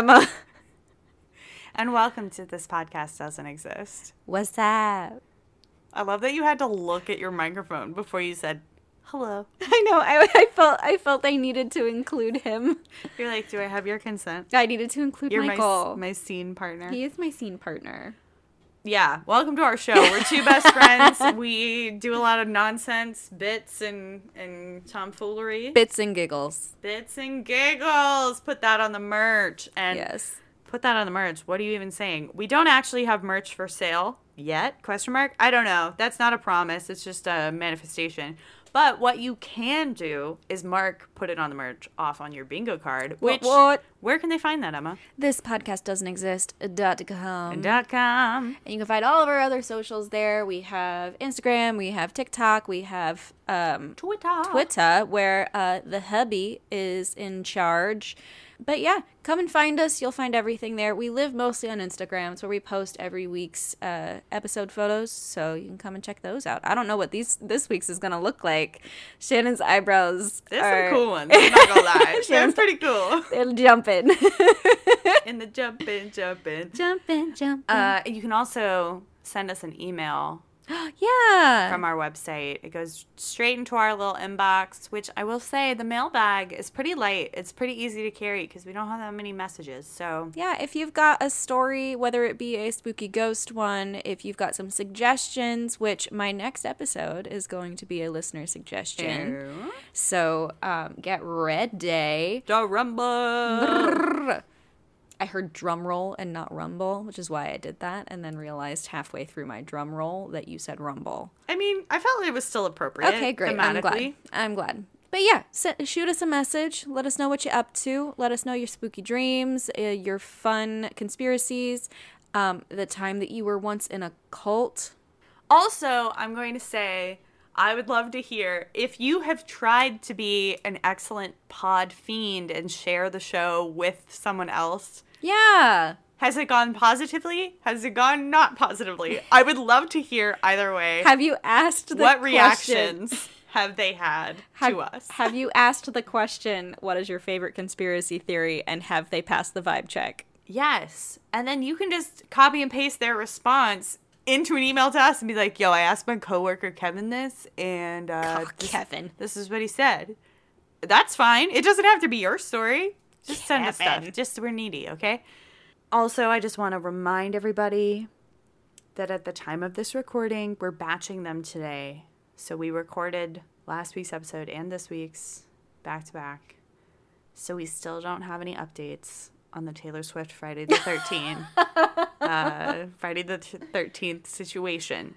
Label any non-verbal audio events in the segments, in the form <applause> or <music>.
Emma. <laughs> and welcome to This Podcast Doesn't Exist. What's up? I love that you had to look at your microphone before you said hello. <laughs> I know. I, I felt I felt I needed to include him. You're like, do I have your consent? I needed to include You're Michael. my, my scene partner. he is my scene partner. Yeah, welcome to our show. We're two best <laughs> friends. We do a lot of nonsense bits and, and tomfoolery. Bits and giggles. Bits and giggles. Put that on the merch. And yes. put that on the merch. What are you even saying? We don't actually have merch for sale yet? Question mark. I don't know. That's not a promise. It's just a manifestation. But what you can do is mark put it on the merch off on your bingo card. Which What- where can they find that, Emma? This podcast doesn't exist. Dot com. Dot com. And you can find all of our other socials there. We have Instagram, we have TikTok, we have um, Twitter. Twitter, where uh, the hubby is in charge. But yeah, come and find us. You'll find everything there. We live mostly on Instagram, so we post every week's uh, episode photos, so you can come and check those out. I don't know what these this week's is gonna look like. Shannon's eyebrows There's are some cool ones. I'm not gonna lie. <laughs> Shannon's- pretty cool. they're jumping, <laughs> In the jumping, jumping. jumping, jumping. Uh, you can also send us an email <gasps> yeah, from our website. It goes straight into our little inbox, which I will say the mailbag is pretty light. It's pretty easy to carry because we don't have that many messages. So Yeah, if you've got a story, whether it be a spooky ghost one, if you've got some suggestions, which my next episode is going to be a listener suggestion. So um, get ready. the rumble. I heard drum roll and not rumble, which is why I did that, and then realized halfway through my drum roll that you said rumble. I mean, I felt it was still appropriate. Okay, great. I'm glad. I'm glad. But yeah, shoot us a message. Let us know what you're up to. Let us know your spooky dreams, uh, your fun conspiracies, um, the time that you were once in a cult. Also, I'm going to say I would love to hear if you have tried to be an excellent pod fiend and share the show with someone else. Yeah. Has it gone positively? Has it gone not positively? I would love to hear either way. Have you asked the what reactions have they had <laughs> have, to us? Have you asked the question, what is your favorite conspiracy theory, and have they passed the vibe check? yes. And then you can just copy and paste their response into an email to us and be like, yo, I asked my coworker Kevin this, and uh, Oh, this, Kevin. this is what he said. That's fine. It doesn't have to be your story. Just send us stuff. Just we're needy, okay? Also, I just want to remind everybody that at the time of this recording, we're batching them today. So we recorded last week's episode and this week's back to back. So we still don't have any updates on the Taylor Swift Friday the 13th, <laughs> uh, Friday the 13th situation.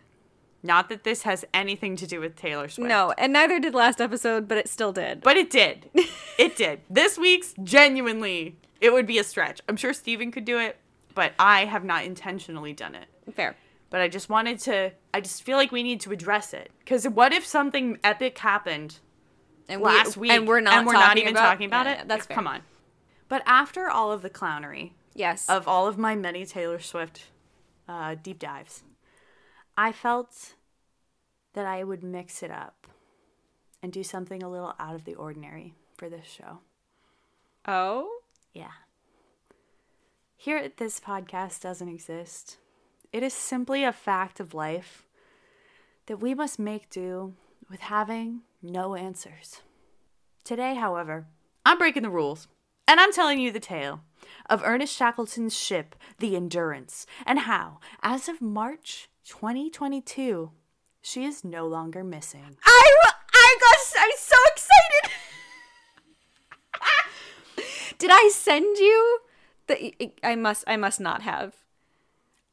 Not that this has anything to do with Taylor Swift. No, and neither did last episode, but it still did. But it did. <laughs> it did. This week's genuinely, it would be a stretch. I'm sure Steven could do it, but I have not intentionally done it. Fair. But I just wanted to, I just feel like we need to address it. Because what if something epic happened And last we, week and we're not and we're not even about- talking about Yeah, it? yeah, that's fair. Come on. But after all of the clownery Yes. of all of my many Taylor Swift uh, deep dives, I felt that I would mix it up and do something a little out of the ordinary for this show. oh. Yeah. Here at this podcast doesn't exist. It is simply a fact of life that we must make do with having no answers. Today, however, I'm breaking the rules, and I'm telling you the tale of Ernest Shackleton's ship, the Endurance, and how, as of March 2022, she is no longer missing. I, I got, I'm so excited. <laughs> Did I send you the? I must, I must not have.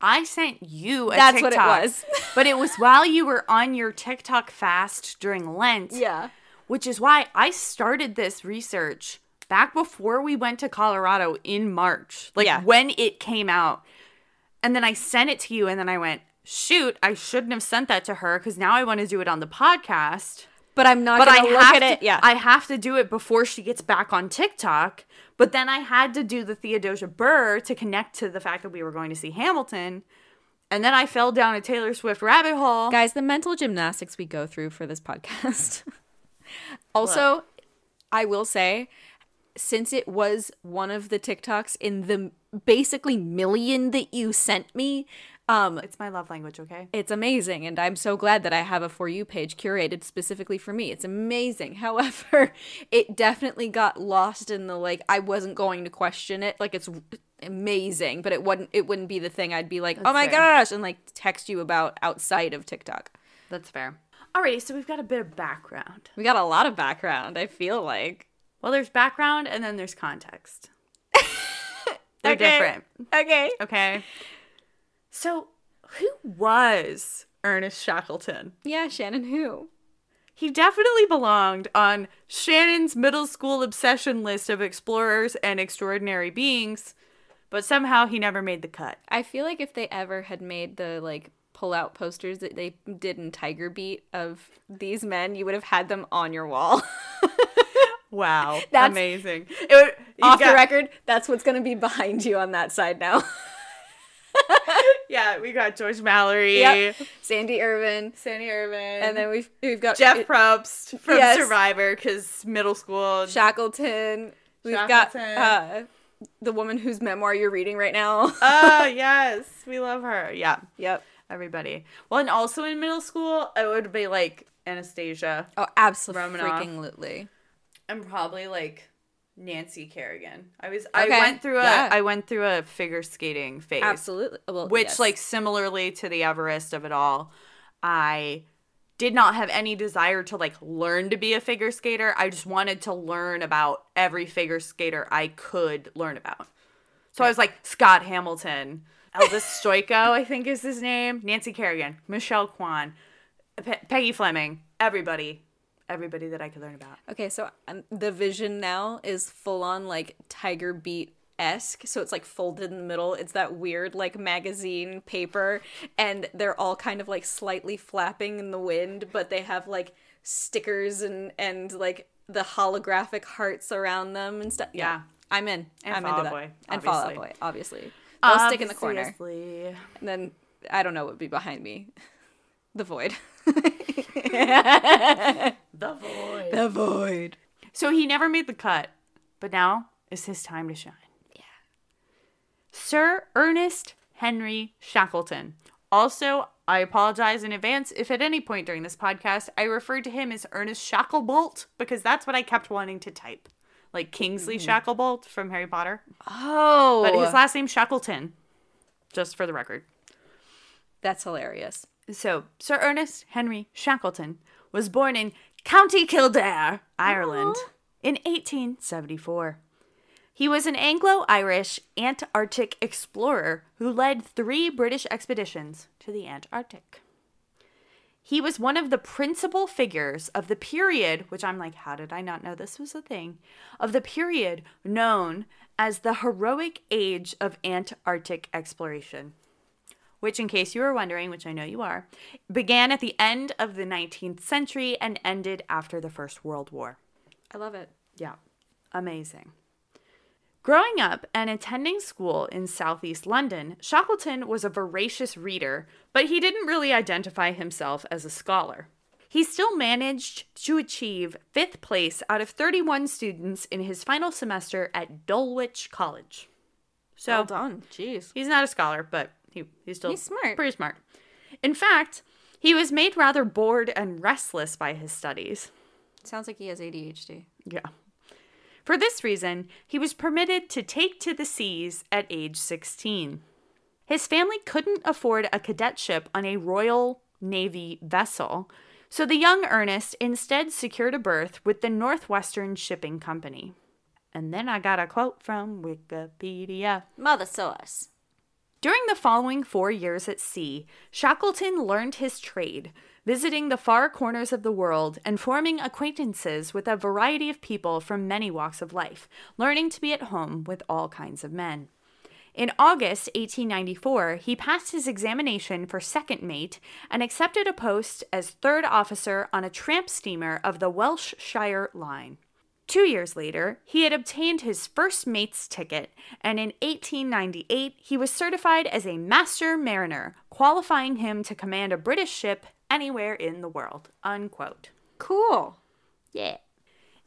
I sent you a That's what it was. <laughs> but it was while you were on your TikTok fast during Lent. Yeah. Which is why I started this research back before we went to Colorado in March. Like Yeah. when it came out. And then I sent it to you and then I went, "Shoot, I shouldn't have sent that to her cuz now I want to do it on the podcast." But I'm not But I look have at to, it. Yeah. I have to do it before she gets back on TikTok. But then I had to do the Theodosia Burr to connect to the fact that we were going to see Hamilton. And then I fell down a Taylor Swift rabbit hole. Guys, the mental gymnastics we go through for this podcast. <laughs> also, I will say, since it was one of the TikToks in the basically million that you sent me, um, It's my love language, okay? it's amazing. And I'm so glad that I have a For You page curated specifically for me. It's amazing. <laughs> However, it definitely got lost in the like, I wasn't going to question it. Like, it's amazing, but it wouldn't, it wouldn't be the thing I'd be like, oh my fair. gosh, and like text you about outside of TikTok. That's fair. Alrighty, so we've got a bit of background. We got a lot of background, I feel like. Well, there's background and then there's context. <laughs> They're Okay. different. Okay. Okay. So, who was Ernest Shackleton? Yeah, Shannon, who? He definitely belonged on Shannon's middle school obsession list of explorers and extraordinary beings, but somehow he never made the cut. I feel like if they ever had made the like pull out posters that they did in Tiger Beat of these men, you would have had them on your wall. <laughs> Wow, That's- amazing! It would, Off the record, that's what's going to be behind you on that side now. <laughs> Yeah, we got George Mallory, yep. Sandy Irvine. Sandy Irvine, And then we've we've got Jeff Probst from Yes. Survivor because middle school. Shackleton. We've Shackleton. got uh, the woman whose memoir you're reading right now. Ah, <laughs> yes, we love her. Yeah, yep. everybody. Well, and also in middle school, it would be like Anastasia Oh, absolutely. Romanoff. Freaking lutely. and probably like Nancy Kerrigan. I was I went through a yeah. I went through a figure skating phase. Absolutely. Well, Which yes. like similarly to the Everest of it all, I did not have any desire to like learn to be a figure skater. I just wanted to learn about every figure skater I could learn about. So I was like Scott Hamilton, Elvis <laughs> Stojko, I think is his name, Nancy Kerrigan, Michelle Kwan, Pe- Peggy Fleming, everybody, everybody that I could learn about. Okay, so um, the vision now is full on like Tiger Beat esque. So it's like folded in the middle. It's that weird like magazine paper, and they're all kind of like slightly flapping in the wind, but they have like stickers and and like the holographic hearts around them and stuff. Yeah, Yeah. I'm in. And I'm into that. Boy, and Fall Out. Boy, obviously. They'll stick in the corner, Obviously. and then I don't know what would be behind me. <laughs> The void. The void. The void. So he never made the cut, but now is his time to shine. Yeah. Sir Ernest Henry Shackleton. Also, I apologize in advance if at any point during this podcast I referred to him as Ernest Shacklebolt because that's what I kept wanting to type. Like Kingsley mm-hmm. Shacklebolt from Harry Potter. Oh, But his last name Shackleton, just for the record. that's hilarious. So, Sir Ernest Henry Shackleton was born in County Kildare, Ireland, in 1874. He was an Anglo Irish Antarctic explorer who led three British expeditions to the Antarctic. He was one of the principal figures of the period, which I'm like, how did I not know this was a thing? Of the period known as the heroic age of Antarctic exploration which, in case you were wondering, which I know you are, began at the end of the 19th century and ended after the First World War. I love it. Yeah, amazing. Growing up and attending school in southeast London, Shackleton was a voracious reader, but he didn't really identify himself as a scholar. He still managed to achieve fifth place out of 31 students in his final semester at Dulwich College. So, Well done. Jeez. He's not a scholar, but he, he's still He's smart. pretty smart. In fact, he was made rather bored and restless by his studies. Sounds like he has ADHD. Yeah. For this reason, he was permitted to take to the seas at age 16. His family couldn't afford a cadetship on a Royal Navy vessel, so the young Ernest instead secured a berth with the Northwestern Shipping Company. And then I got a quote from Wikipedia. Mother sauce. During the following four years at sea, Shackleton learned his trade, visiting the far corners of the world and forming acquaintances with a variety of people from many walks of life, learning to be at home with all kinds of men. In August 1894, he passed his examination for second mate and accepted a post as third officer on a tramp steamer of the Welsh Shire Line. Two years later, he had obtained his first mate's ticket, and in 1898, he was certified as a master mariner, qualifying him to command a British ship anywhere in the world. Unquote. Cool. Yeah.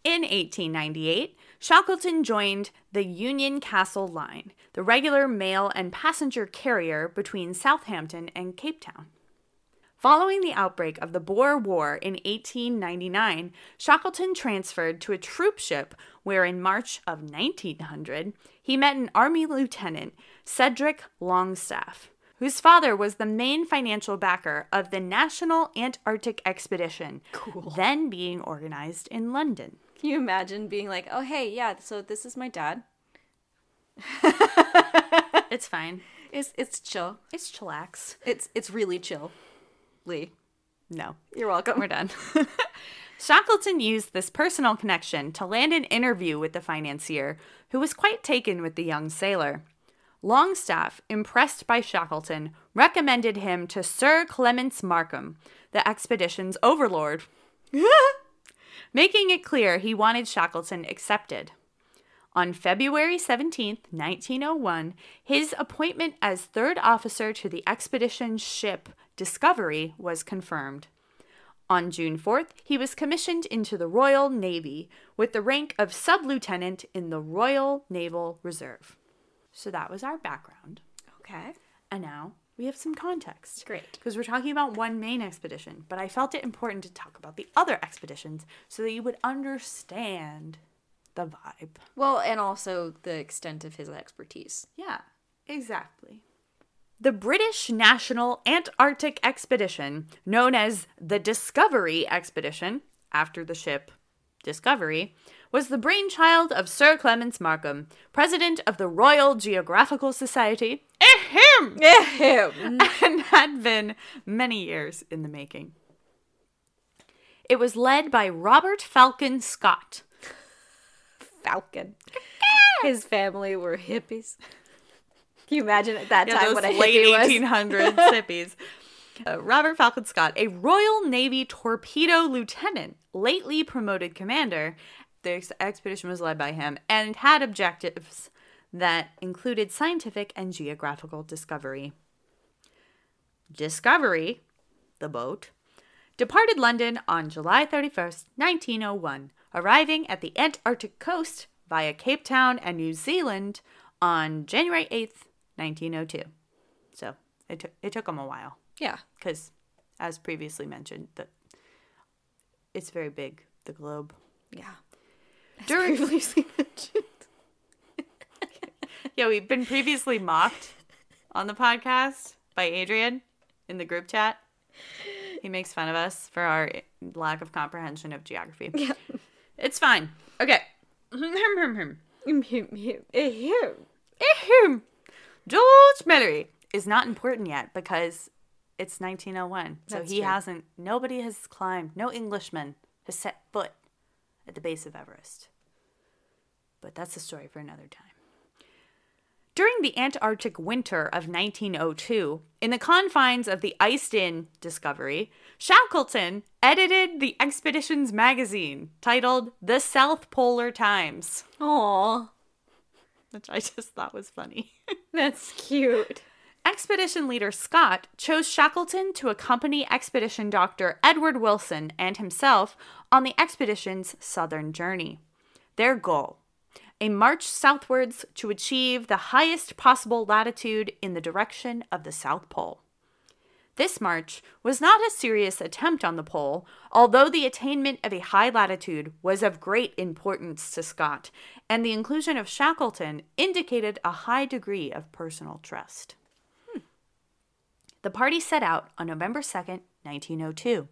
In 1898, Shackleton joined the Union Castle Line, the regular mail and passenger carrier between Southampton and Cape Town. Following the outbreak of the Boer War in 1899, Shackleton transferred to a troop ship where in March of 1900 he met an Army Lieutenant, Cedric Longstaff, whose father was the main financial backer of the National Antarctic Expedition, Cool. then being organized in London. Can you imagine being like, oh, hey, yeah, so this is my dad? It's fine. <laughs> It's, it's chill. It's chillax. It's, it's really chill. Lee, No. you're welcome. We're done. <laughs> Shackleton used this personal connection to land an interview with the financier, who was quite taken with the young sailor. Longstaff, impressed by Shackleton, recommended him to Sir Clements Markham, the expedition's overlord, <laughs> making it clear he wanted Shackleton accepted. On February 17, 1901, his appointment as third officer to the expedition's ship Discovery was confirmed. On June 4th, he was commissioned into the Royal Navy with the rank of sub lieutenant in the Royal Naval Reserve. So that was our background. Okay. And now we have some context. Great. Because we're talking about one main expedition, but I felt it important to talk about the other expeditions so that you would understand the vibe. Well, and also the extent of his expertise. Yeah, exactly. The British National Antarctic Expedition, known as the Discovery Expedition, after the ship Discovery, was the brainchild of Sir Clements Markham, president of the Royal Geographical Society, ahem, Ahem. <laughs> and had been many years in the making. It was led by Robert Falcon Scott, Falcon. <laughs> His family were hippies. <laughs> Can you imagine at that Yeah, time what a late hippie was? 1800s <laughs> hippies. Uh, Robert Falcon Scott, a Royal Navy torpedo lieutenant, lately promoted commander. The ex- expedition was led by him and had objectives that included scientific and geographical discovery. Discovery, the boat, departed London on July 31st, 1901, arriving at the Antarctic coast via Cape Town and New Zealand on January 8th, 1902. So it, took it took them a while Yeah. because, as previously mentioned, the, it's very big, the globe. Yeah. During, Previously <laughs> mentioned. yeah, we've been previously mocked on the podcast by Adrian in the group chat. He makes fun of us for our lack of comprehension of geography. Yeah. It's fine. Okay. George Mallory is not important yet because it's 1901. So That's he true. hasn't, nobody has climbed, no Englishman has set foot at the base of Everest. But that's a story for another time. During the Antarctic winter of 1902, in the confines of the iced in Discovery, Shackleton edited the expedition's magazine titled The South Polar Times, Aw. which I just thought was funny. <laughs> That's cute. Expedition leader Scott chose Shackleton to accompany expedition doctor Edward Wilson and himself on the expedition's southern journey. Their goal a march southwards to achieve the highest possible latitude in the direction of the South Pole. This march was not a serious attempt on the pole, although the attainment of a high latitude was of great importance to Scott, and the inclusion of Shackleton indicated a high degree of personal trust. Hmm. The party set out on November 2nd, 1902.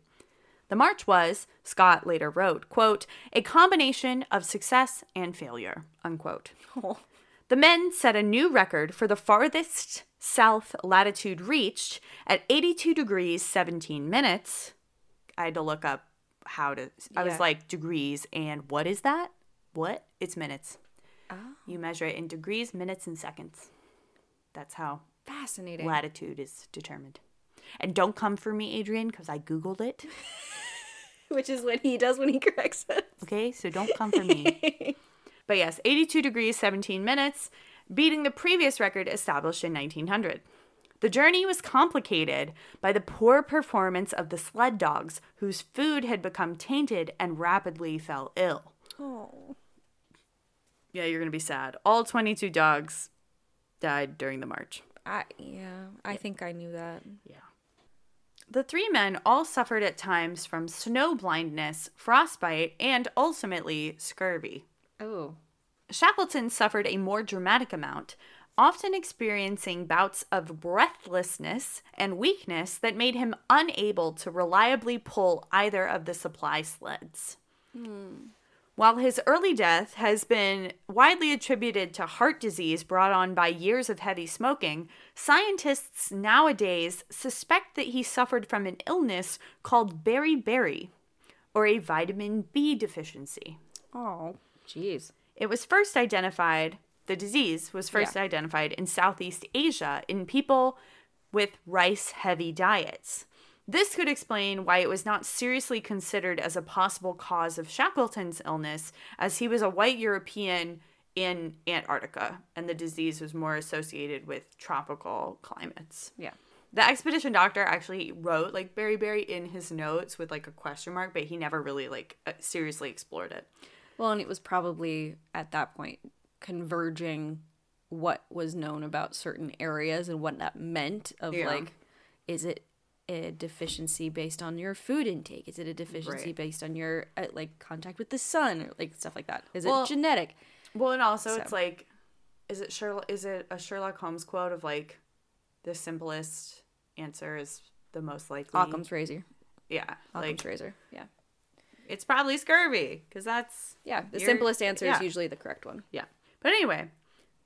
The march was, Scott later wrote, quote, a combination of success and failure, unquote. Oh. <laughs> The men set a new record for the farthest south latitude reached at 82 degrees 17 minutes. I had to look up how to, I was like, degrees, and what is that? What? It's minutes. Oh. You measure it in degrees, minutes, and seconds. That's how Fascinating. latitude is determined. And don't come for me, Adrian, because I Googled it. <laughs> Which is what he does when he <laughs> corrects us. Okay, so don't come for me. <laughs> but yes, 82 degrees, 17 minutes, beating the previous record established in 1900. The journey was complicated by the poor performance of the sled dogs, whose food had become tainted and rapidly fell ill. Oh. Yeah, you're going to be sad. All 22 dogs died during the march. I yeah, I think I knew that. Yeah. The three men all suffered at times from snow blindness, frostbite, and ultimately scurvy. Oh. Shackleton suffered a more dramatic amount, often experiencing bouts of breathlessness and weakness that made him unable to reliably pull either of the supply sleds. Hmm. While his early death has been widely attributed to heart disease brought on by years of heavy smoking, scientists nowadays suspect that he suffered from an illness called beriberi, or a vitamin B deficiency. Oh. Jeez. It was first identified, the disease was first Yeah. identified in Southeast Asia in people with rice heavy diets. This could explain why it was not seriously considered as a possible cause of Shackleton's illness, as he was a white European in Antarctica, and the disease was more associated with tropical climates. Yeah. The expedition doctor actually wrote like Berry in his notes with like a question mark, but he never really like uh, seriously explored it. Well, and it was probably at that point converging what was known about certain areas and what that meant of Yeah. like is it a deficiency based on your food intake is it a deficiency Right. based on your uh, like contact with the sun or like stuff like that is Well- it genetic Well, and also So- it's like, is it Sherlock? Is it a Sherlock Holmes quote of like, the simplest answer is the most likely? Occam's razor Yeah, Occam's like razor yeah it's probably scurvy because that's yeah the You're- simplest answer yeah. is usually the correct one yeah. But anyway,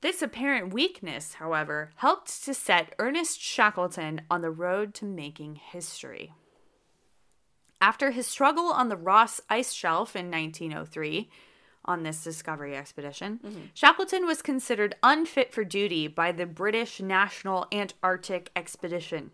this apparent weakness, however, helped to set Ernest Shackleton on the road to making history. After his struggle on the Ross Ice Shelf in 1903, on this discovery expedition, mm-hmm. Shackleton was considered unfit for duty by the British National Antarctic Expedition.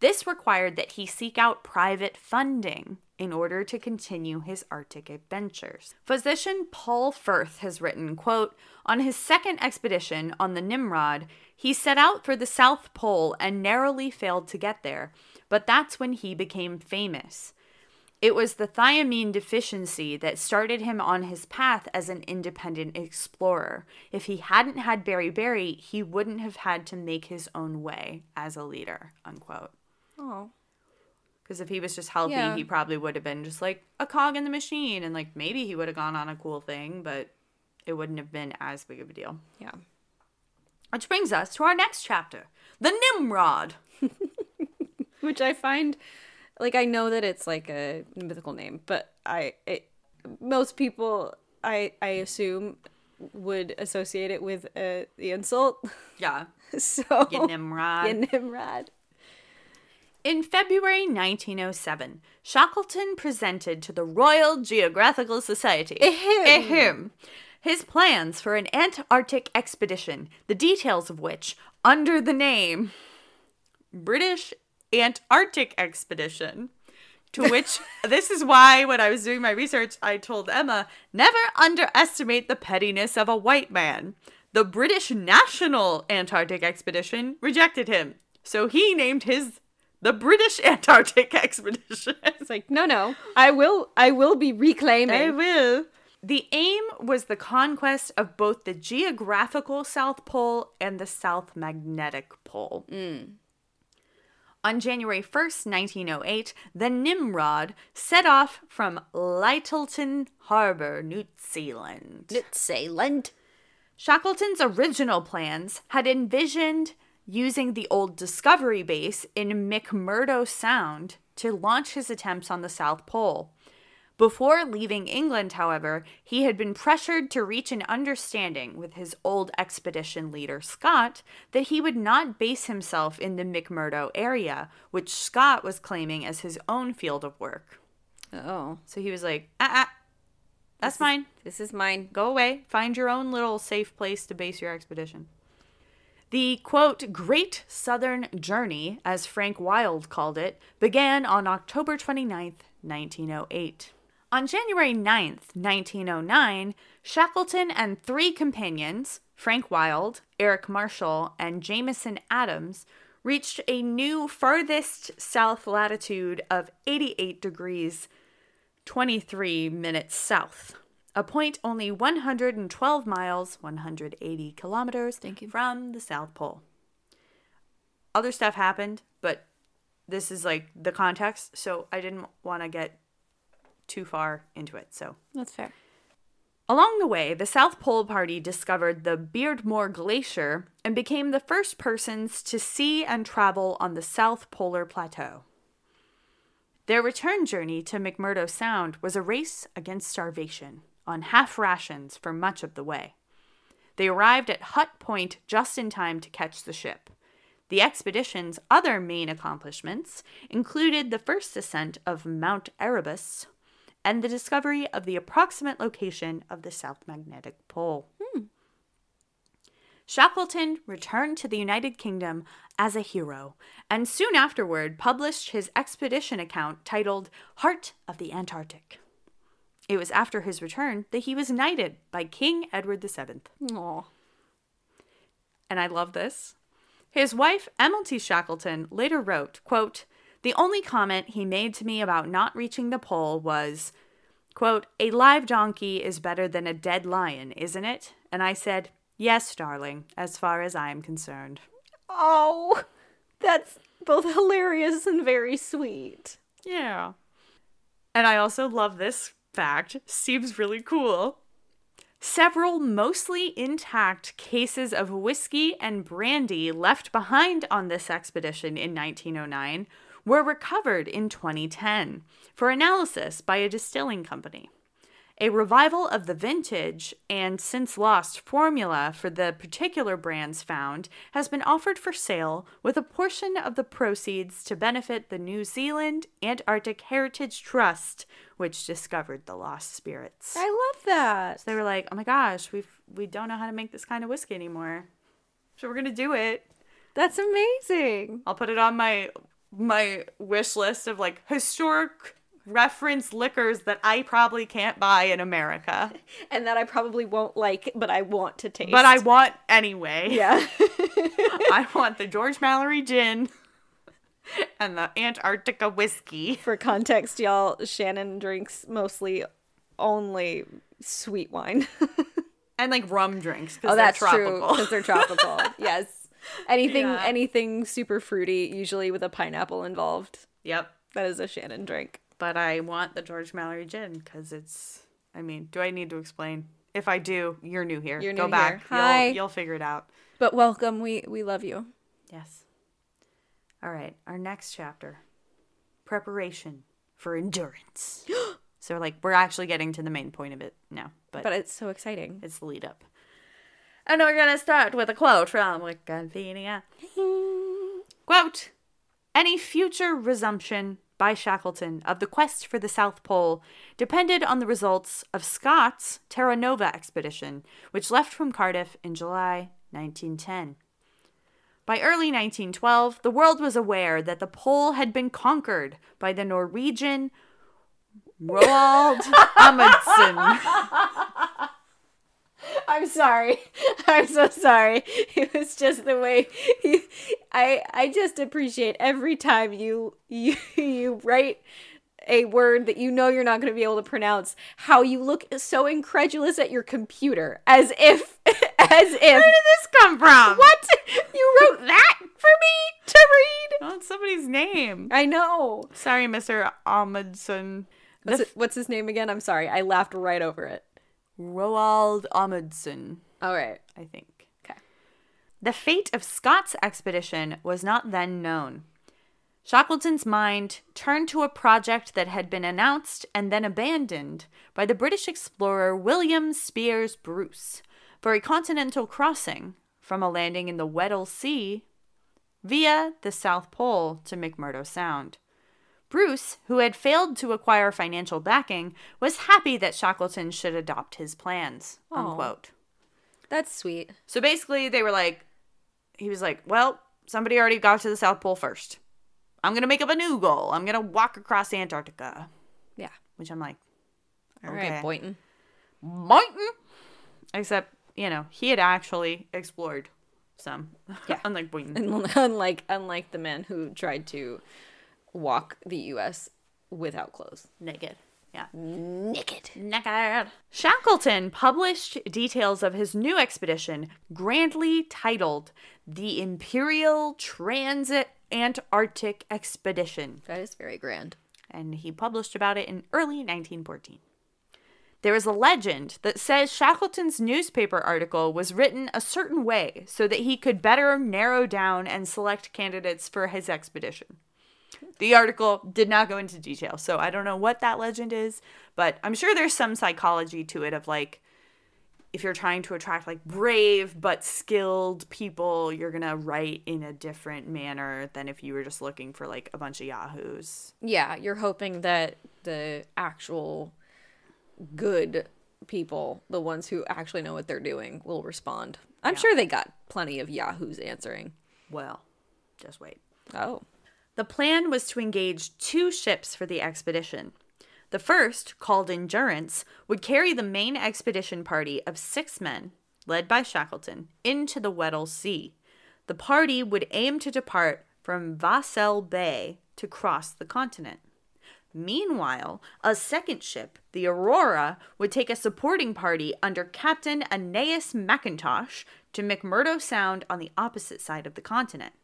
This required that he seek out private funding in order to continue his Arctic adventures. Physician Paul Firth has written, quote, On his second expedition on the Nimrod, he set out for the South Pole and narrowly failed to get there, but that's when he became famous. It was the thiamine deficiency that started him on his path as an independent explorer. If he hadn't had beriberi, he wouldn't have had to make his own way as a leader. Unquote. oh Because if he was just healthy, Yeah. he probably would have been just like a cog in the machine, and like maybe he would have gone on a cool thing, but it wouldn't have been as big of a deal. yeah Which brings us to our next chapter, the Nimrod. <laughs> which I find like I know that it's like a mythical name, but I it, most people I I assume would associate it with uh, the insult. Yeah, <laughs> so Nimrod. Nimrod. In February 1907, Shackleton presented to the Royal Geographical Society Ahem. ahem, his plans for an Antarctic expedition, the details of which, under the name British Antarctic Expedition, to <laughs> which this is why when I was doing my research, I told Emma never underestimate the pettiness of a white man. The British National Antarctic Expedition rejected him, so he named his the British Antarctic <laughs> Expedition. <laughs> It's like no, no. I will. I will be reclaiming. I will. The aim was the conquest of both the geographical South Pole and the South Magnetic Pole. Mm. On January 1st, 1908, the Nimrod set off from Lyttelton Harbor, New Zealand. New Zealand. Shackleton's original plans had envisioned using the old Discovery base in McMurdo Sound to launch his attempts on the South Pole. Before leaving England, however, he had been pressured to reach an understanding with his old expedition leader, Scott, that he would not base himself in the McMurdo area, which Scott was claiming as his own field of work. Oh, So he was like, ah, ah that's mine. this is mine. Go away. Find your own little safe place to base your expedition. The quote, Great Southern Journey, as Frank Wild called it, began on October 29th, 1908. On January 9th, 1909, Shackleton and three companions, Frank Wild, Eric Marshall, and Jameson Adams, reached a new farthest south latitude of 88 degrees 23 minutes south a point only 112 miles, 180 kilometers Thank you. from the South Pole. Other stuff happened, but this is like the context, so I didn't want to get too far into it. So, That's fair. along the way, the South Pole Party discovered the Beardmore Glacier and became the first persons to see and travel on the South Polar Plateau. Their return journey to McMurdo Sound was a race against starvation on half rations for much of the way. They arrived at Hut Point just in time to catch the ship. The expedition's other main accomplishments included the first ascent of Mount Erebus and the discovery of the approximate location of the South Magnetic Pole. Hmm. Shackleton returned to the United Kingdom as a hero and soon afterward published his expedition account titled Heart of the Antarctic. It was after his return that he was knighted by King Edward VII. Aw. And I love this. His wife, Emily Shackleton, later wrote, quote, The only comment he made to me about not reaching the pole was, quote, A live donkey is better than a dead lion, isn't it? And I said, Yes, darling, as far as I am concerned. Oh, that's both hilarious and very sweet. Yeah. And I also love this fact. Seems really cool. Several mostly intact cases of whiskey and brandy left behind on this expedition in 1909 were recovered in 2010 for analysis by a distilling company. A revival of the vintage and since lost formula for the particular brands found has been offered for sale with a portion of the proceeds to benefit the New Zealand Antarctic Heritage Trust, which discovered the lost spirits. I love that. So They were like, "Oh my gosh, we we don't know how to make this kind of whiskey anymore, so we're gonna do it." That's amazing. I'll put it on my my wish list of like historic reference liquors that I probably can't buy in America, <laughs> And that I probably won't like, but I want to taste. but I want anyway. Yeah. <laughs> I want the George Mallory gin and the Antarctica whiskey. For context, y'all, Shannon drinks mostly only sweet wine. <laughs> And like rum drinks because oh, they're that's tropical. because they're tropical. yes. Anything Yeah. anything super fruity, usually with a pineapple involved. yep. That is a Shannon drink. But I want the George Mallory gin because it's. I mean, do I need to explain? If I do, you're new here. You're Go new back. here. Hi. You'll, you'll figure it out. But welcome. We we love you. Yes. All right. Our next chapter preparation for endurance. <gasps> so, like, we're actually getting to the main point of it now, but, But it's so exciting. it's the lead up. And we're going to start with a quote from Wikipedia. Quote Any future resumption by Shackleton of the quest for the South Pole depended on the results of Scott's Terra Nova expedition, which left from Cardiff in July 1910. By early 1912, the world was aware that the pole had been conquered by the Norwegian Roald <laughs> Amundsen. I'm sorry. <laughs> I'm so sorry. <laughs> It was just the way <laughs> you, I I just appreciate every time you you you write a word that you know you're not going to be able to pronounce how you look so incredulous at your computer as if as if Where did this come from? what you wrote that for me to read Oh, it's somebody's name. I know Sorry, Mr. Amundsen. The what's, it- what's his name again I'm sorry I laughed right over it Roald Amundsen, all right I think. okay The fate of Scott's expedition was not then known. Shackleton's mind turned to a project that had been announced and then abandoned by the British explorer William Speirs Bruce for a continental crossing from a landing in the Weddell Sea via the South Pole to McMurdo Sound. Bruce, who had failed to acquire financial backing, was happy that Shackleton should adopt his plans. Unquote. that's sweet So basically, they were like, he was like, well, somebody already got to the South Pole first. I'm going to make up a new goal. I'm going to walk across Antarctica. yeah Which I'm like, all right Okay. Boynton Boynton. Except, you know, he had actually explored some. Yeah. <laughs> Unlike Boynton. <laughs> Unlike unlike the man who tried to walk the U.S. without clothes. Naked. Yeah. Naked. Naked. Shackleton published details of his new expedition, grandly titled the Imperial Transit Antarctic Expedition, That is very grand. and he published about it in early 1914. There is a legend that says Shackleton's newspaper article was written a certain way so that he could better narrow down and select candidates for his expedition. The article did not go into detail, so I don't know what that legend is, but I'm sure there's some psychology to it of like if you're trying to attract like brave but skilled people, you're going to write in a different manner than if you were just looking for like a bunch of yahoos. Yeah, you're hoping that the actual good people, the ones who actually know what they're doing, will respond. I'm sure they got plenty of yahoos answering. Well, just wait. Oh. The plan was to engage two ships for the expedition. The first, called Endurance, would carry the main expedition party of six men, led by Shackleton, into the Weddell Sea. The party would aim to depart from Vahsel Bay to cross the continent. Meanwhile, a second ship, the Aurora, would take a supporting party under Captain Aeneas Mackintosh to McMurdo Sound on the opposite side of the continent.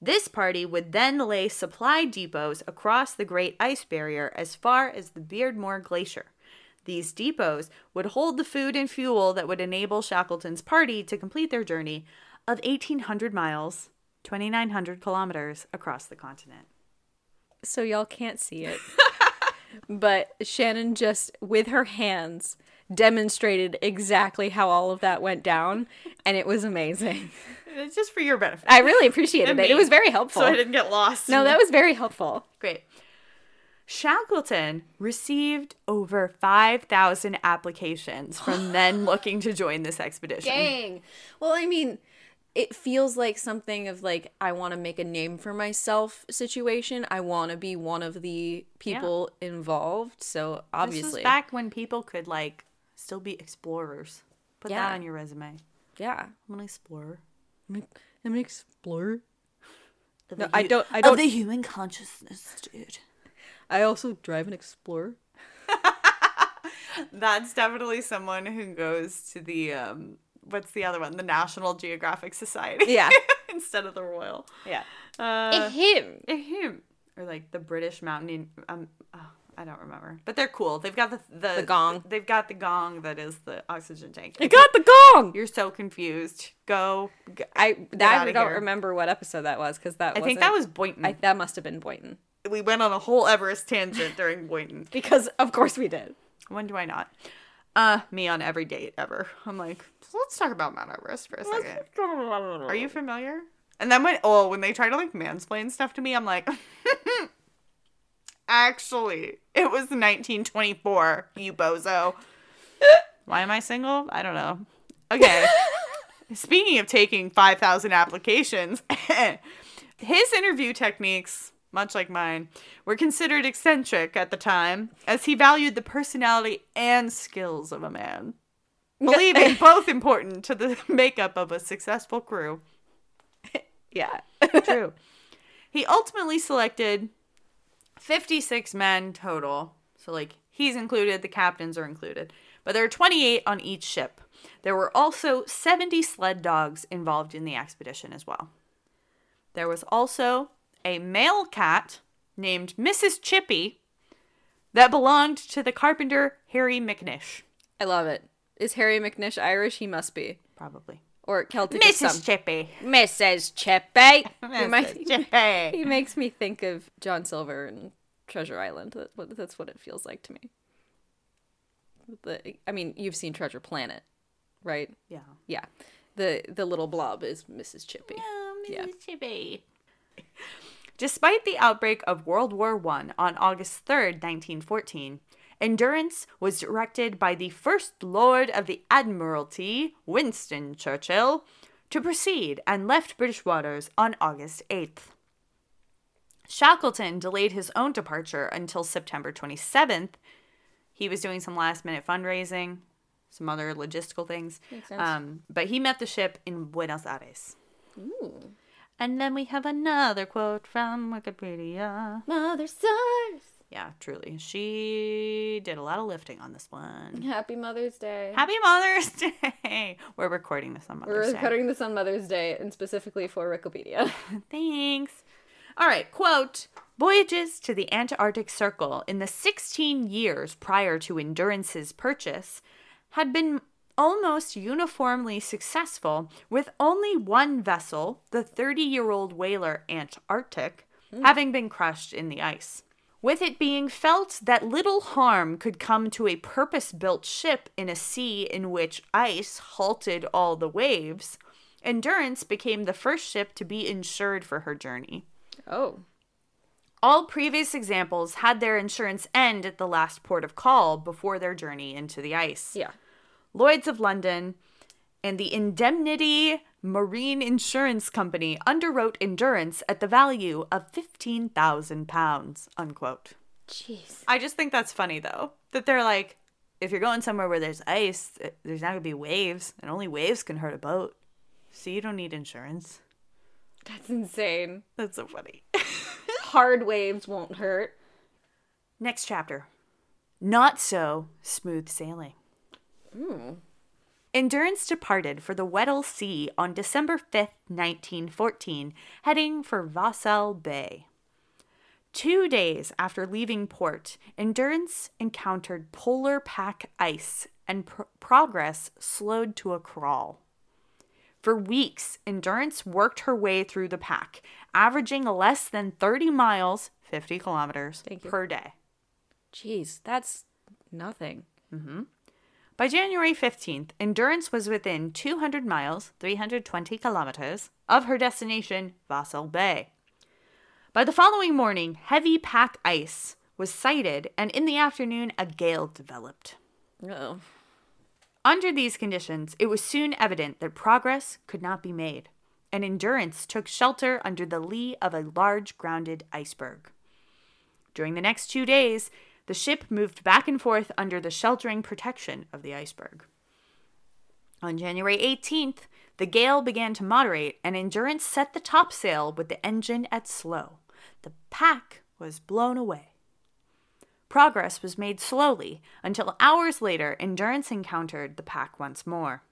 This party would then lay supply depots across the Great Ice Barrier as far as the Beardmore Glacier. These depots would hold the food and fuel that would enable Shackleton's party to complete their journey of 1,800 miles, 2,900 kilometers across the continent. So y'all can't see it. <laughs> but Shannon just, with her hands, demonstrated exactly how all of that went down. And it was amazing. <laughs> It's just for your benefit. I really appreciated And it. me. It was very helpful. so I didn't get lost. no, that was very helpful. Great. Shackleton received over 5,000 applications from <gasps> men looking to join this expedition. Dang. Well, I mean, it feels like something of like I want to make a name for myself situation. I want to be one of the people involved. So This obviously, was back when people could like still be explorers. Put Yeah. that on your resume. yeah. I'm an explorer. I'm an explorer. Of No, the I don't- I Of don't- the human consciousness, dude. I also drive an explorer. <laughs> That's definitely someone who goes to the um what's the other one? The National Geographic Society. Yeah. <laughs> Instead of the Royal. Yeah. Uh him. him. Or like the British Mountain um oh, I don't remember. But they're cool. They've got the the, The gong. They've got the gong that is the oxygen tank. I got the gong. You're so confused. Go. go. I I don't here. remember what episode that was because that I think that was Boynton. I, that must have been Boynton we went on a whole Everest tangent during Boynton. <laughs> because of course we did. When do I not? Uh, me on every date ever. I'm like, let's talk about Mount Everest for a second. Are you familiar? And then when oh when they try to like mansplain stuff to me, I'm like, <laughs> actually, it was 1924. You bozo. Why am I single? I don't know. Okay. <laughs> Speaking of taking 5,000 applications, <laughs> his interview techniques, much like mine, were considered eccentric at the time, as he valued the personality and skills of a man, believing both important to the <laughs> makeup of a successful crew. Yeah. True. He ultimately selected 56 men total. So, like, he's included, the captains are included. But there are 28 on each ship. There were also 70 sled dogs involved in the expedition as well. There was also a male cat named Mrs. Chippy that belonged to the carpenter Harry McNish. I love it. Is Harry McNish Irish? He must be. Probably. Or Celtic. Mrs. Chippy. Mrs. Chippy. <laughs> He, Mrs. Chippy. <laughs> he makes me think of John Silver and Treasure Island. That, that's what it feels like to me. The, I mean, you've seen Treasure Planet, right? Yeah. Yeah. The the little blob is Mrs. Chippy. Oh, Yeah. Mrs. Chippy. Despite the outbreak of World War I on August 3rd, 1914, Endurance was directed by the First Lord of the Admiralty, Winston Churchill, to proceed and left British waters on August 8th. Shackleton delayed his own departure until September 27th. He was doing some last minute fundraising, some other logistical things. Um, but he met the ship in Buenos Aires. Ooh. And then we have another quote from Wikipedia. Mother Source. Yeah, truly. She did a lot of lifting on this one. <laughs> Happy Mother's Day. Happy Mother's <laughs> Day. We're recording this on Mother's Day. We're recording this on Mother's Day and specifically for Wikipedia. <laughs> Thanks. All right, quote Voyages to the Antarctic Circle in the 16 years prior to Endurance's purchase had been almost uniformly successful, with only one vessel, the 30 year old whaler Antarctic, hmm. having been crushed in the ice. With it being felt that little harm could come to a purpose built ship in a sea in which ice halted all the waves, Endurance became the first ship to be insured for her journey. oh. All previous examples had their insurance end at the last port of call before their journey into the ice. Yeah. Lloyd's of London and the Indemnity Marine Insurance Company underwrote Endurance at the value of £15,000, unquote. Jeez. I just think that's funny, though, that they're like, if you're going somewhere where there's ice, there's not going to be waves, and only waves can hurt a boat. So you don't need insurance. That's insane. That's so funny. <laughs> Hard waves won't hurt. Next chapter. Not so smooth sailing. Hmm. Endurance departed for the Weddell Sea on December 5, 1914, heading for Vahsel Bay. Two days after leaving port, Endurance encountered polar pack ice and pr- progress slowed to a crawl. For weeks, Endurance worked her way through the pack, averaging less than 30 miles, 50 kilometers, per day. Jeez, that's nothing. Mm-hmm. By January 15th, Endurance was within 200 miles, 320 kilometers, of her destination, Vahsel Bay. By the following morning, heavy pack ice was sighted, and in the afternoon, a gale developed. Oh. Under these conditions, it was soon evident that progress could not be made, and Endurance took shelter under the lee of a large grounded iceberg. During the next two days, the ship moved back and forth under the sheltering protection of the iceberg. On January 18th, the gale began to moderate, and Endurance set the topsail with the engine at slow. The pack was blown away. Progress was made slowly until hours later, Endurance encountered the pack once more.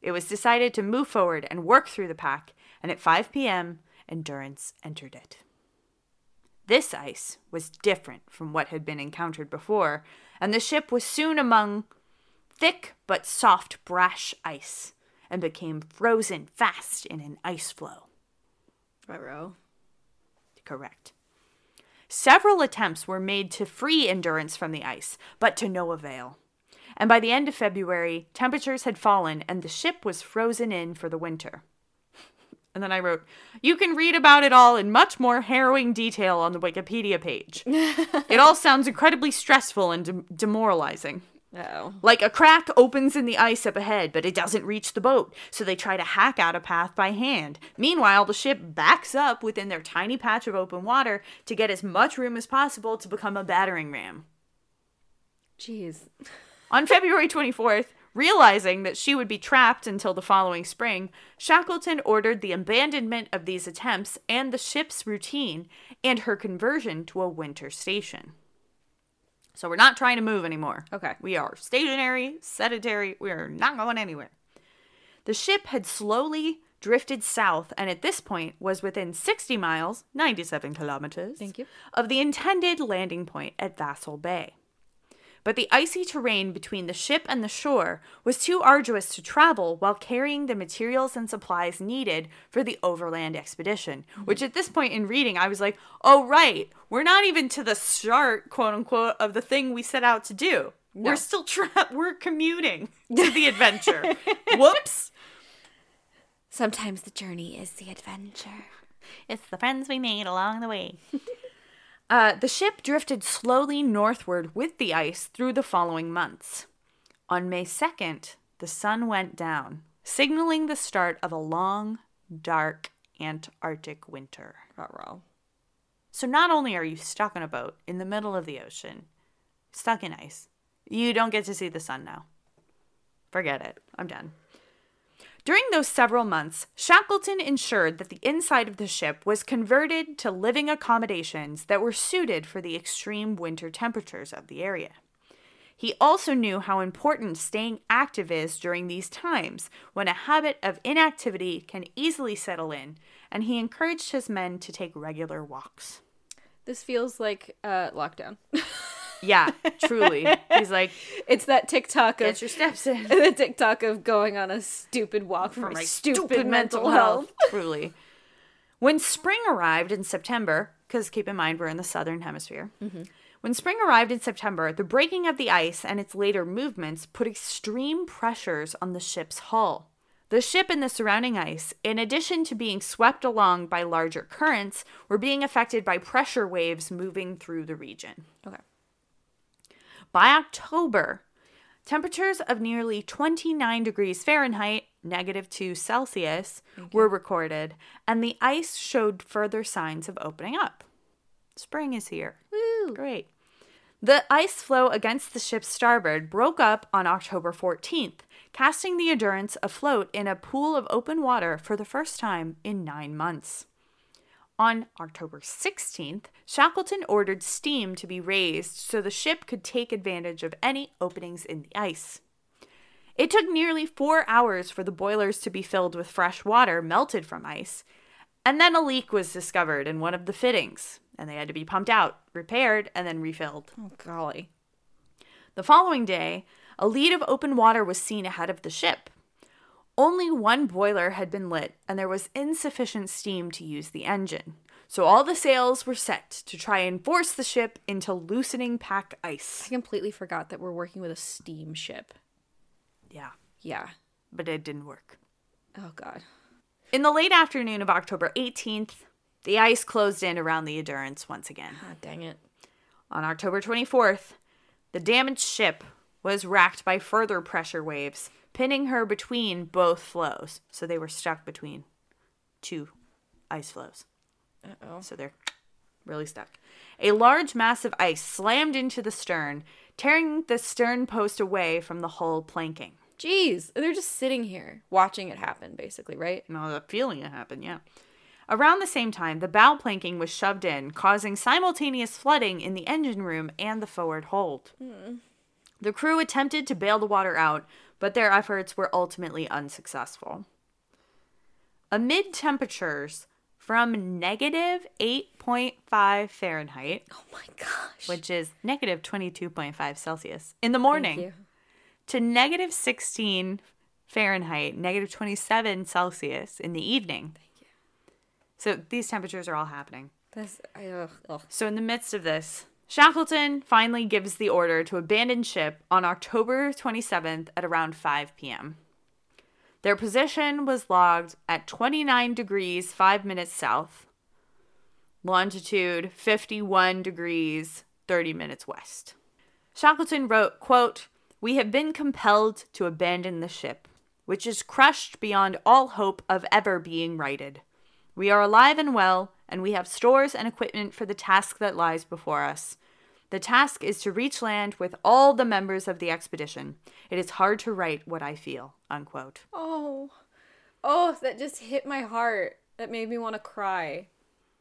It was decided to move forward and work through the pack, and at 5 p.m., Endurance entered it. This ice was different from what had been encountered before, and the ship was soon among thick but soft brash ice and became frozen fast in an ice floe. Ruh-roh. Correct. Several attempts were made to free Endurance from the ice, but to no avail. And by the end of February, temperatures had fallen and the ship was frozen in for the winter. And then I wrote, You can read about it all in much more harrowing detail on the Wikipedia page. it all sounds incredibly stressful and de- demoralizing. Oh. Like a crack opens in the ice up ahead, but it doesn't reach the boat, so they try to hack out a path by hand. Meanwhile, the ship backs up within their tiny patch of open water to get as much room as possible to become a battering ram. Jeez. On February 24th, realizing that she would be trapped until the following spring, Shackleton ordered the abandonment of these attempts and the ship's routine and her conversion to a winter station. So we're not trying to move anymore. Okay. We are stationary, sedentary. We are not going anywhere. The ship had slowly drifted south and at this point was within 60 miles, 97 kilometers, Thank you. of the intended landing point at Vahsel Bay. But the icy terrain between the ship and the shore was too arduous to travel while carrying the materials and supplies needed for the overland expedition. Hmm. Which at this point in reading, I was like, oh, right, we're not even to the start, quote unquote, of the thing we set out to do. We're still trapped, <laughs> we're commuting <laughs> to the adventure. Whoops. Sometimes the journey is the adventure. It's the friends we made along the way. <laughs> uh, the ship drifted slowly northward with the ice through the following months. On May 2nd, the sun went down, signaling the start of a long, dark Antarctic winter. Ruh-roh. So not only are you stuck on a boat in the middle of the ocean, stuck in ice, you don't get to see the sun now. Forget it. I'm done. During those several months, Shackleton ensured that the inside of the ship was converted to living accommodations that were suited for the extreme winter temperatures of the area. He also knew how important staying active is during these times when a habit of inactivity can easily settle in, and he encouraged his men to take regular walks. This feels like uh, lockdown. <laughs> Yeah, truly. He's like, it's that TikTok of get your steps in. <laughs> the TikTok of going on a stupid walk for my stupid, mental, health. <laughs> Truly. When spring arrived in September, because keep in mind we're in the southern hemisphere, mm-hmm. when spring arrived in September, the breaking of the ice and its later movements put extreme pressures on the ship's hull. The ship and the surrounding ice, in addition to being swept along by larger currents, were being affected by pressure waves moving through the region. Okay. By October, temperatures of nearly 29 degrees Fahrenheit, negative 2 Celsius, were recorded, and the ice showed further signs of opening up. Spring is here. Woo! Great. The ice floe against the ship's starboard broke up on October 14th, casting the Endurance afloat in a pool of open water for the first time in nine months. On October 16th, Shackleton ordered steam to be raised so the ship could take advantage of any openings in the ice. It took nearly four hours for the boilers to be filled with fresh water melted from ice, and then a leak was discovered in one of the fittings, and they had to be pumped out, repaired, and then refilled. Oh, golly. The following day, a lead of open water was seen ahead of the ship. Only one boiler had been lit, and there was insufficient steam to use the engine. So all the sails were set to try and force the ship into loosening pack ice. I completely forgot that we're working with a steamship. Yeah, Yeah. but it didn't work. Oh, God. In the late afternoon of October 18th, the ice closed in around the Endurance once again. Ah, dang it. On October 24th, the damaged ship was racked by further pressure waves, pinning her between both floes. So they were stuck between two ice floes. Uh oh. So they're really stuck. A large mass of ice slammed into the stern, tearing the stern post away from the hull planking. Jeez. They're just sitting here watching it happen, basically, right? No, the feeling it happen, yeah. Around the same time, the bow planking was shoved in, causing simultaneous flooding in the engine room and the forward hold. The crew attempted to bail the water out, but their efforts were ultimately unsuccessful. Amid temperatures from negative 8.5 Fahrenheit, Oh, my gosh. which is negative 22.5 Celsius, in the morning, to negative 16 Fahrenheit, negative 27 Celsius in the evening. Thank you. So these temperatures are all happening. That's, I, ugh, ugh. So in the midst of this, Shackleton finally gives the order to abandon ship on October 27th at around 5 p.m. Their position was logged at 29 degrees 5 minutes south, longitude 51 degrees 30 minutes west. Shackleton wrote, quote, "We have been compelled to abandon the ship, which is crushed beyond all hope of ever being righted. We are alive and well, and we have stores and equipment for the task that lies before us. The task is to reach land with all the members of the expedition. It is hard to write what I feel." Unquote. Oh. Oh, that just hit my heart. That made me want to cry.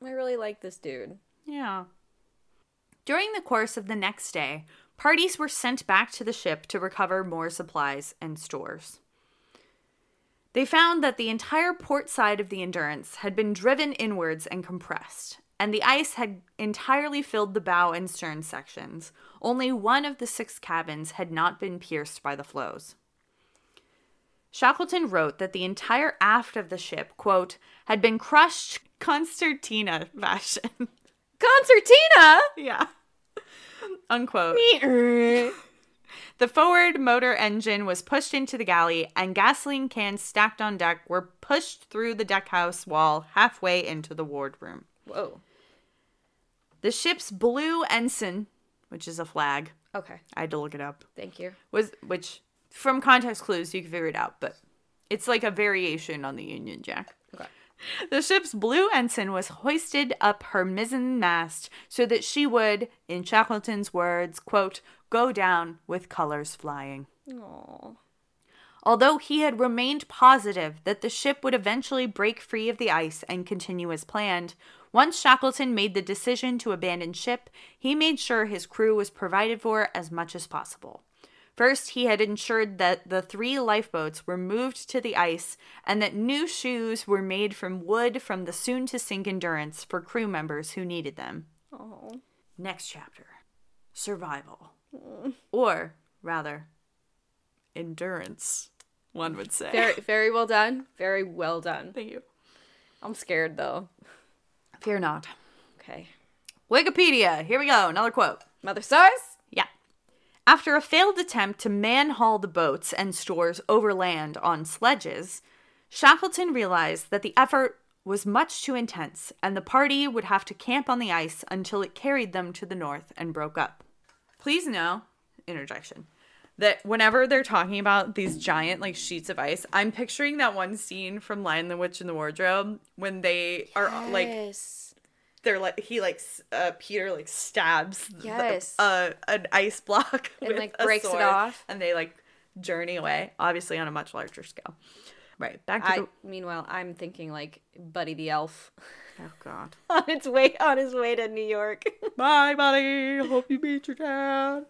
I really like this dude. Yeah. During the course of the next day, parties were sent back to the ship to recover more supplies and stores. They found that the entire port side of the Endurance had been driven inwards and compressed, and the ice had entirely filled the bow and stern sections. Only one of the six cabins had not been pierced by the floes. Shackleton wrote that the entire aft of the ship, quote, had been crushed concertina fashion. <laughs> Concertina! Yeah. Unquote. Er. <laughs> The forward motor engine was pushed into the galley, and gasoline cans stacked on deck were pushed through the deckhouse wall halfway into the wardroom. Whoa. The ship's blue ensign, which is a flag, Okay. I had to look it up, Thank you. was which from context clues you can figure it out, but it's like a variation on the Union Jack. Okay. The ship's blue ensign was hoisted up her mizzen mast so that she would, in Shackleton's words, quote, go down with colors flying. Aww. Although he had remained positive that the ship would eventually break free of the ice and continue as planned, once Shackleton made the decision to abandon ship, he made sure his crew was provided for as much as possible. First, he had ensured that the three lifeboats were moved to the ice and that new shoes were made from wood from the soon to sink Endurance for crew members who needed them. Oh. Next chapter Survival. Or, rather, endurance, one would say. Very, <laughs> very well done. Very well done. Thank you. I'm scared though. Fear not. Okay. Wikipedia, here we go, another quote. Mother Source. Yeah. After a failed attempt to man haul the boats and stores overland on sledges, Shackleton realized that the effort was much too intense and the party would have to camp on the ice until it carried them to the north and broke up. Please know, interjection, that whenever they're talking about these giant like sheets of ice, I'm picturing that one scene from Lion the Witch and the Wardrobe when they are like they're like he like uh Peter like stabs the- Yes. uh an ice block And, with like, a breaks it off. and they like journey away obviously on a much larger scale. Right back to I the meanwhile I'm thinking like Buddy the Elf. Oh god. <laughs> On its way on his way to New York. bye buddy. Hope you beat your dad.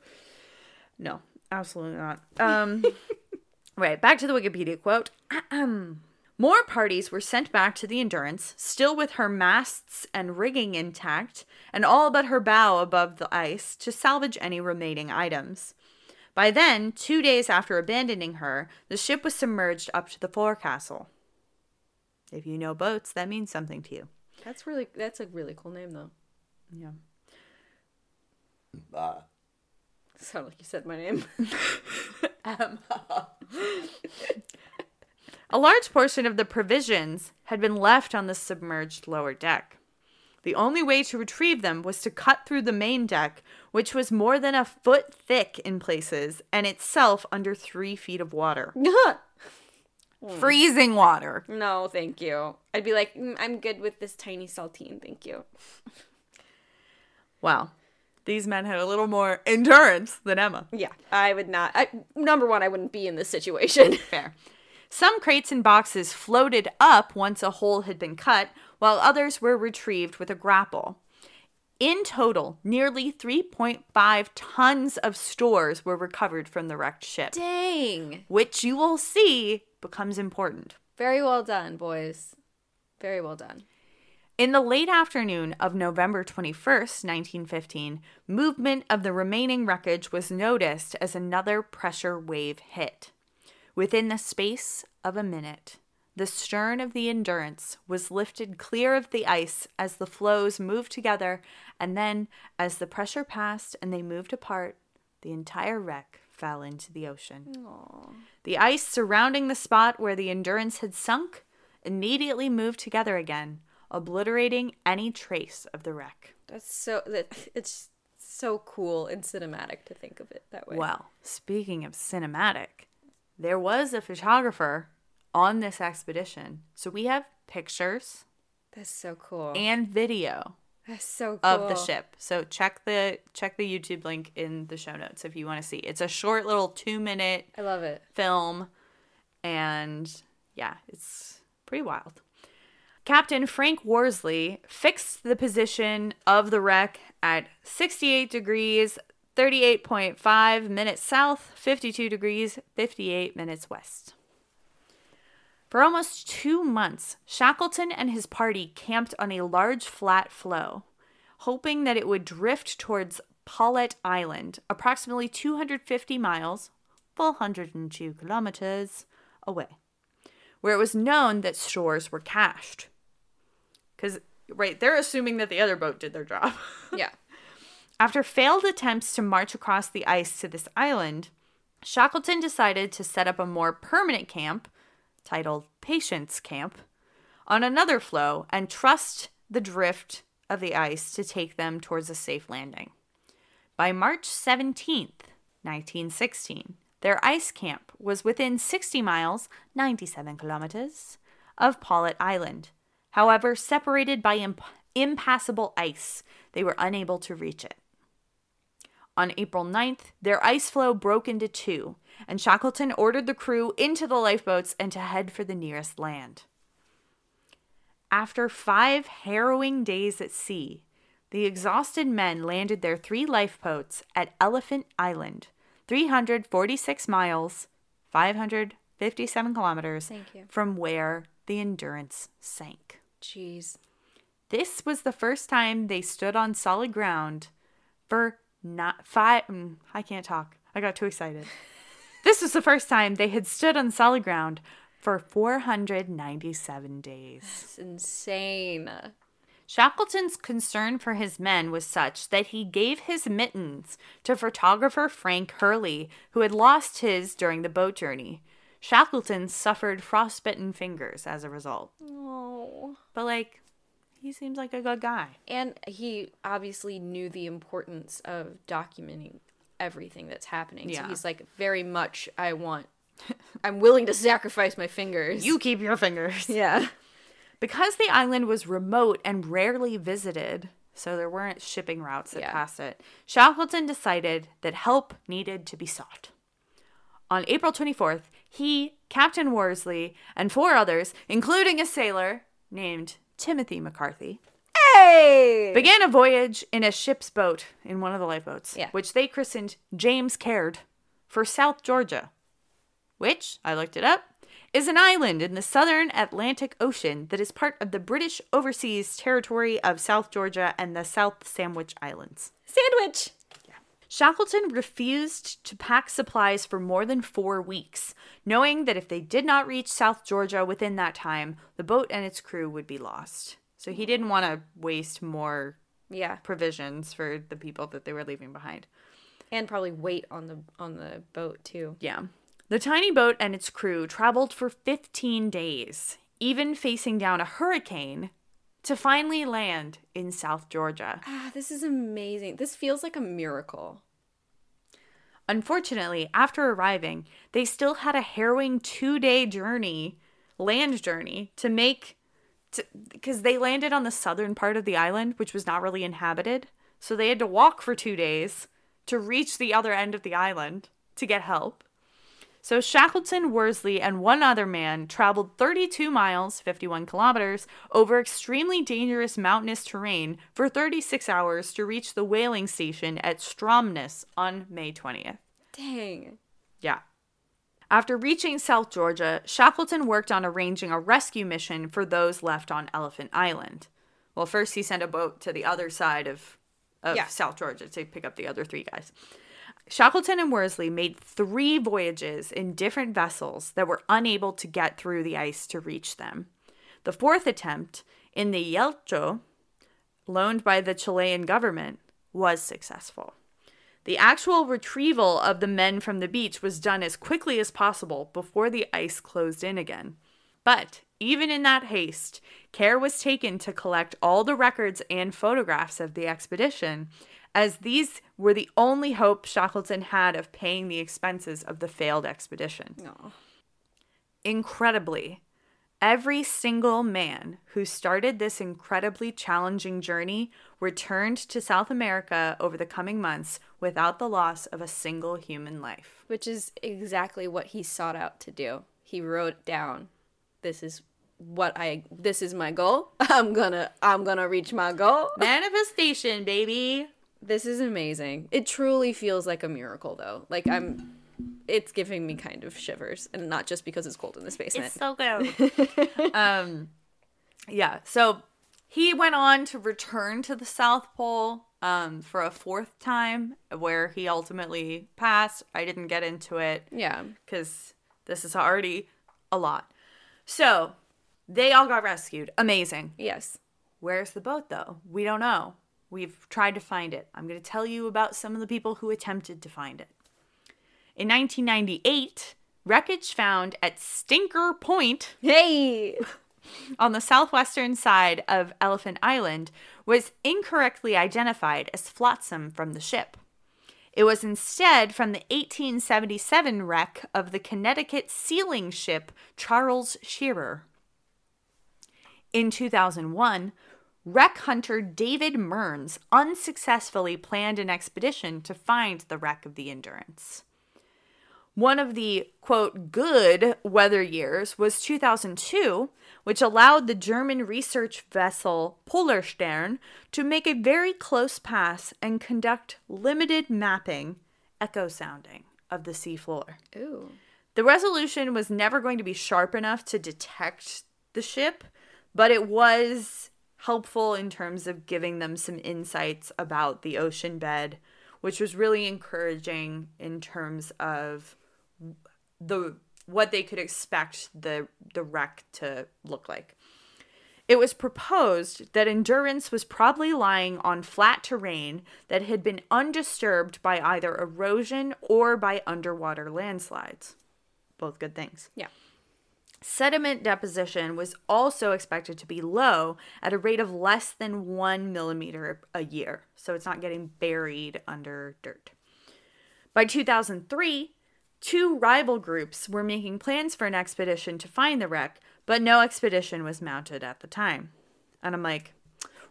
No absolutely not um <laughs> right back to the wikipedia quote <clears throat> More parties were sent back to the Endurance, still with her masts and rigging intact, and all but her bow above the ice to salvage any remaining items. By then, two days after abandoning her, the ship was submerged up to the forecastle. If you know boats, that means something to you. That's really that's a really cool name though. Yeah. <laughs> Sound like you said my name. <laughs> <laughs> A large portion of the provisions had been left on the submerged lower deck. The only way to retrieve them was to cut through the main deck, which was more than a foot thick in places and itself under three feet of water. Freezing water. no, thank you. I'd be like, "Mm, I'm good with this tiny saltine, thank you. Wow. These men had a little more endurance than Emma. Yeah, I would not. I, number one, I wouldn't be in this situation. <laughs> Fair. Some crates and boxes floated up once a hole had been cut, while others were retrieved with a grapple. In total, nearly 3.5 tons of stores were recovered from the wrecked ship, Dang. which you will see becomes important. Very well done, boys. Very well done. In the late afternoon of November 21st, 1915, movement of the remaining wreckage was noticed as another pressure wave hit. Within the space of a minute, the stern of the Endurance was lifted clear of the ice as the floes moved together, and then, as the pressure passed and they moved apart, the entire wreck fell into the ocean. The ice surrounding the spot where the Endurance had sunk immediately moved together again, obliterating any trace of the wreck. That's so. That <laughs> it's so cool and cinematic to think of it that way. Well, speaking of cinematic, there was a photographer on this expedition. So we have pictures That's so cool. and video That's so cool. of the ship. So check the check the YouTube link in the show notes if you want to see. It's a short little 2-minute I love it. film and yeah, it's pretty wild. Captain Frank Worsley fixed the position of the wreck at 68 degrees 38.5 minutes south, 52 degrees 58 minutes west. For almost two months, Shackleton and his party camped on a large flat floe, hoping that it would drift towards Paulet Island, approximately 250 miles, 402 kilometers away, where it was known that stores were cached. Because, right, they're assuming that the other boat did their job. <laughs> Yeah. After failed attempts to march across the ice to this island, Shackleton decided to set up a more permanent camp, titled Patience Camp, on another floe and trust the drift of the ice to take them towards a safe landing. By March 17th, 1916, their ice camp was within 60 miles, 97 kilometers, of Paulet Island. However, separated by imp- impassable ice, they were unable to reach it. On April 9th, their ice floe broke into two, and Shackleton ordered the crew into the lifeboats and to head for the nearest land. After five harrowing days at sea, the exhausted men landed their three lifeboats at Elephant Island, 346 miles, 557 kilometers from where the Endurance sank. Jeez. This was the first time they stood on solid ground for not five. mm, I can't talk. I got too excited. <laughs> this was the first time they had stood on solid ground for 497 days. It's insane. Shackleton's concern for his men was such that he gave his mittens to photographer Frank Hurley, who had lost his during the boat journey. Shackleton suffered frostbitten fingers as a result. Oh. But, like, he seems like a good guy. And he obviously knew the importance of documenting everything that's happening. So Yeah. he's like, very much, I want, <laughs> I'm willing to sacrifice my fingers. You keep your fingers. <laughs> Yeah. Because the island was remote and rarely visited, so there weren't shipping routes that Yeah. passed it, Shackleton decided that help needed to be sought. On April 24th, he, Captain Worsley, and four others, including a sailor named Timothy McCarthy, Hey! began a voyage in a ship's boat in one of the lifeboats, Yeah. which they christened James Caird for South Georgia, which, I looked it up, is an island in the southern Atlantic Ocean that is part of the British Overseas Territory of South Georgia and the South Sandwich Islands. Sandwich! Shackleton refused to pack supplies for more than four weeks, knowing that if they did not reach South Georgia within that time, the boat and its crew would be lost. So he didn't want to waste more Yeah. provisions for the people that they were leaving behind. And probably wait on the on the boat too. Yeah. The tiny boat and its crew traveled for 15 days, even facing down a hurricane, to finally land in South Georgia. Ah, this is amazing. This feels like a miracle. Unfortunately, after arriving, they still had a harrowing two day journey, land journey, to make. Because they landed on the southern part of the island, which was not really inhabited. So they had to walk for two days to reach the other end of the island to get help. So Shackleton, Worsley, and one other man traveled 32 miles, 51 kilometers, over extremely dangerous mountainous terrain for 36 hours to reach the whaling station at Stromness on May 20th. Dang. Yeah. After reaching South Georgia, Shackleton worked on arranging a rescue mission for those left on Elephant Island. Well, first he sent a boat to the other side of, of Yeah. South Georgia to pick up the other three guys. Shackleton and Worsley made three voyages in different vessels that were unable to get through the ice to reach them. The fourth attempt, in the Yelcho, loaned by the Chilean government, was successful. The actual retrieval of the men from the beach was done as quickly as possible before the ice closed in again. But even in that haste, care was taken to collect all the records and photographs of the expedition, as these were the only hope Shackleton had of paying the expenses of the failed expedition. No. Incredibly, every single man who started this incredibly challenging journey returned to South America over the coming months without the loss of a single human life. Which is exactly what he sought out to do. He wrote down, "This is what I. This is my goal. <laughs> I'm gonna. I'm gonna reach my goal." Manifestation, baby. This is amazing. It truly feels like a miracle, though. Like I'm. It's giving me kind of shivers, and not just because it's cold in this basement. It's so good. <laughs> um, yeah. So he went on to return to the South Pole um, for a fourth time, where he ultimately passed. I didn't get into it yeah. because this is already a lot. So they all got rescued. Amazing. Yes. Where's the boat, though? We don't know. We've tried to find it. I'm going to tell you about some of the people who attempted to find it. In 1998, wreckage found at Stinker Point Hey. <laughs> on the southwestern side of Elephant Island was incorrectly identified as flotsam from the ship. It was instead from the 1877 wreck of the Connecticut sealing ship Charles Shearer. In 2001, wreck hunter David Mearns unsuccessfully planned an expedition to find the wreck of the Endurance. One of the quote good weather years was 2002, which allowed the German research vessel Polarstern to make a very close pass and conduct limited mapping, echo sounding, of the seafloor. Ooh. The resolution was never going to be sharp enough to detect the ship, but it was helpful in terms of giving them some insights about the ocean bed, which was really encouraging in terms of the what they could expect the the wreck to look like. It was proposed that Endurance was probably lying on flat terrain that had been undisturbed by either erosion or by underwater landslides. Both good things. Yeah. Sediment deposition was also expected to be low at a rate of less than one millimeter a year, so it's not getting buried under dirt. By 2003, two rival groups were making plans for an expedition to find the wreck, but no expedition was mounted at the time. And I'm like,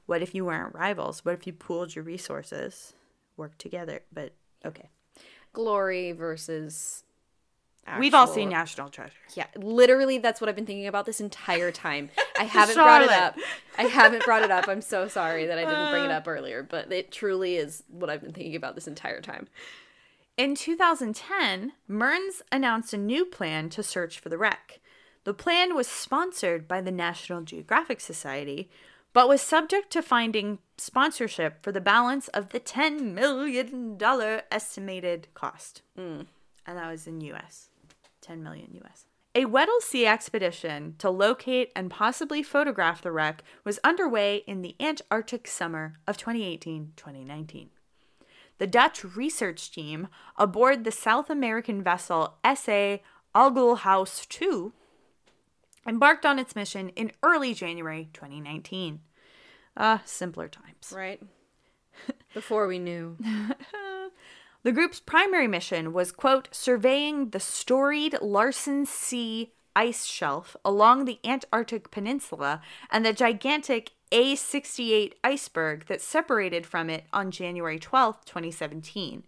what if you weren't rivals? What if you pooled your resources, worked together? But okay. Glory versus. We've all seen National Treasure. Yeah, literally, that's what I've been thinking about this entire time. I <laughs> haven't brought it up. I haven't brought it up. I'm so sorry that I didn't bring it uh. up earlier, but it truly is what I've been thinking about this entire time. In 2010, Mearns announced a new plan to search for the wreck. The plan was sponsored by the National Geographic Society, but was subject to finding sponsorship for the balance of the $10 million estimated cost. Mm. And that was in US. 10 million US. A Weddell Sea expedition to locate and possibly photograph the wreck was underway in the Antarctic summer of 2018 2019 the Dutch research team aboard the South American vessel SA Agulhas II embarked on its mission in early January 2019. Ah, simpler times. Right? <laughs> Before we knew. <laughs> The group's primary mission was, quote, surveying the storied Larsen C ice shelf along the Antarctic Peninsula and the gigantic A68 iceberg that separated from it on January 12, 2017.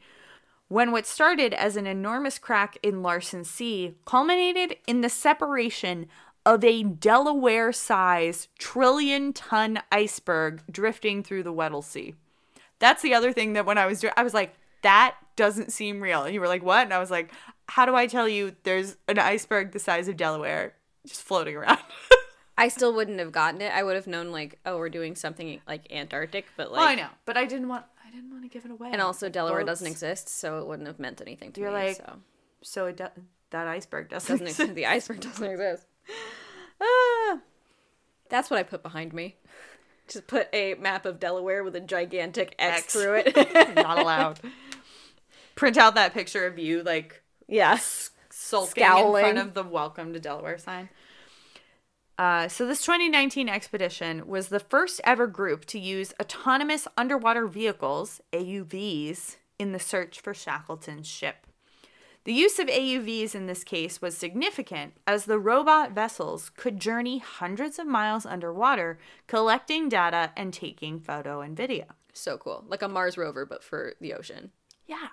When what started as an enormous crack in Larsen C culminated in the separation of a Delaware sized trillion ton iceberg drifting through the Weddell Sea. That's the other thing that when I was doing, I was like, that doesn't seem real. And you were like, what? And I was like, how do I tell you there's an iceberg the size of Delaware just floating around? <laughs> I still wouldn't have gotten it. I would have known, like, oh, we're doing something like Antarctic, but like. well, I know, but I didn't want, I didn't want to give it away. And also, Delaware Boats. doesn't exist, so it wouldn't have meant anything to You're me. like, so. So it do- that iceberg doesn't, doesn't exist. The iceberg doesn't exist. <laughs> Ah, that's what I put behind me. <laughs> Just put a map of Delaware with a gigantic X, X. through it. Not allowed. Print out that picture of you like yes. sulking in front of the welcome to Delaware sign. Uh, so this 2019 expedition was the first ever group to use autonomous underwater vehicles, AUVs, in the search for Shackleton's ship. The use of AUVs in this case was significant as the robot vessels could journey hundreds of miles underwater, collecting data and taking photo and video. So cool. Like a Mars rover, but for the ocean. Yeah.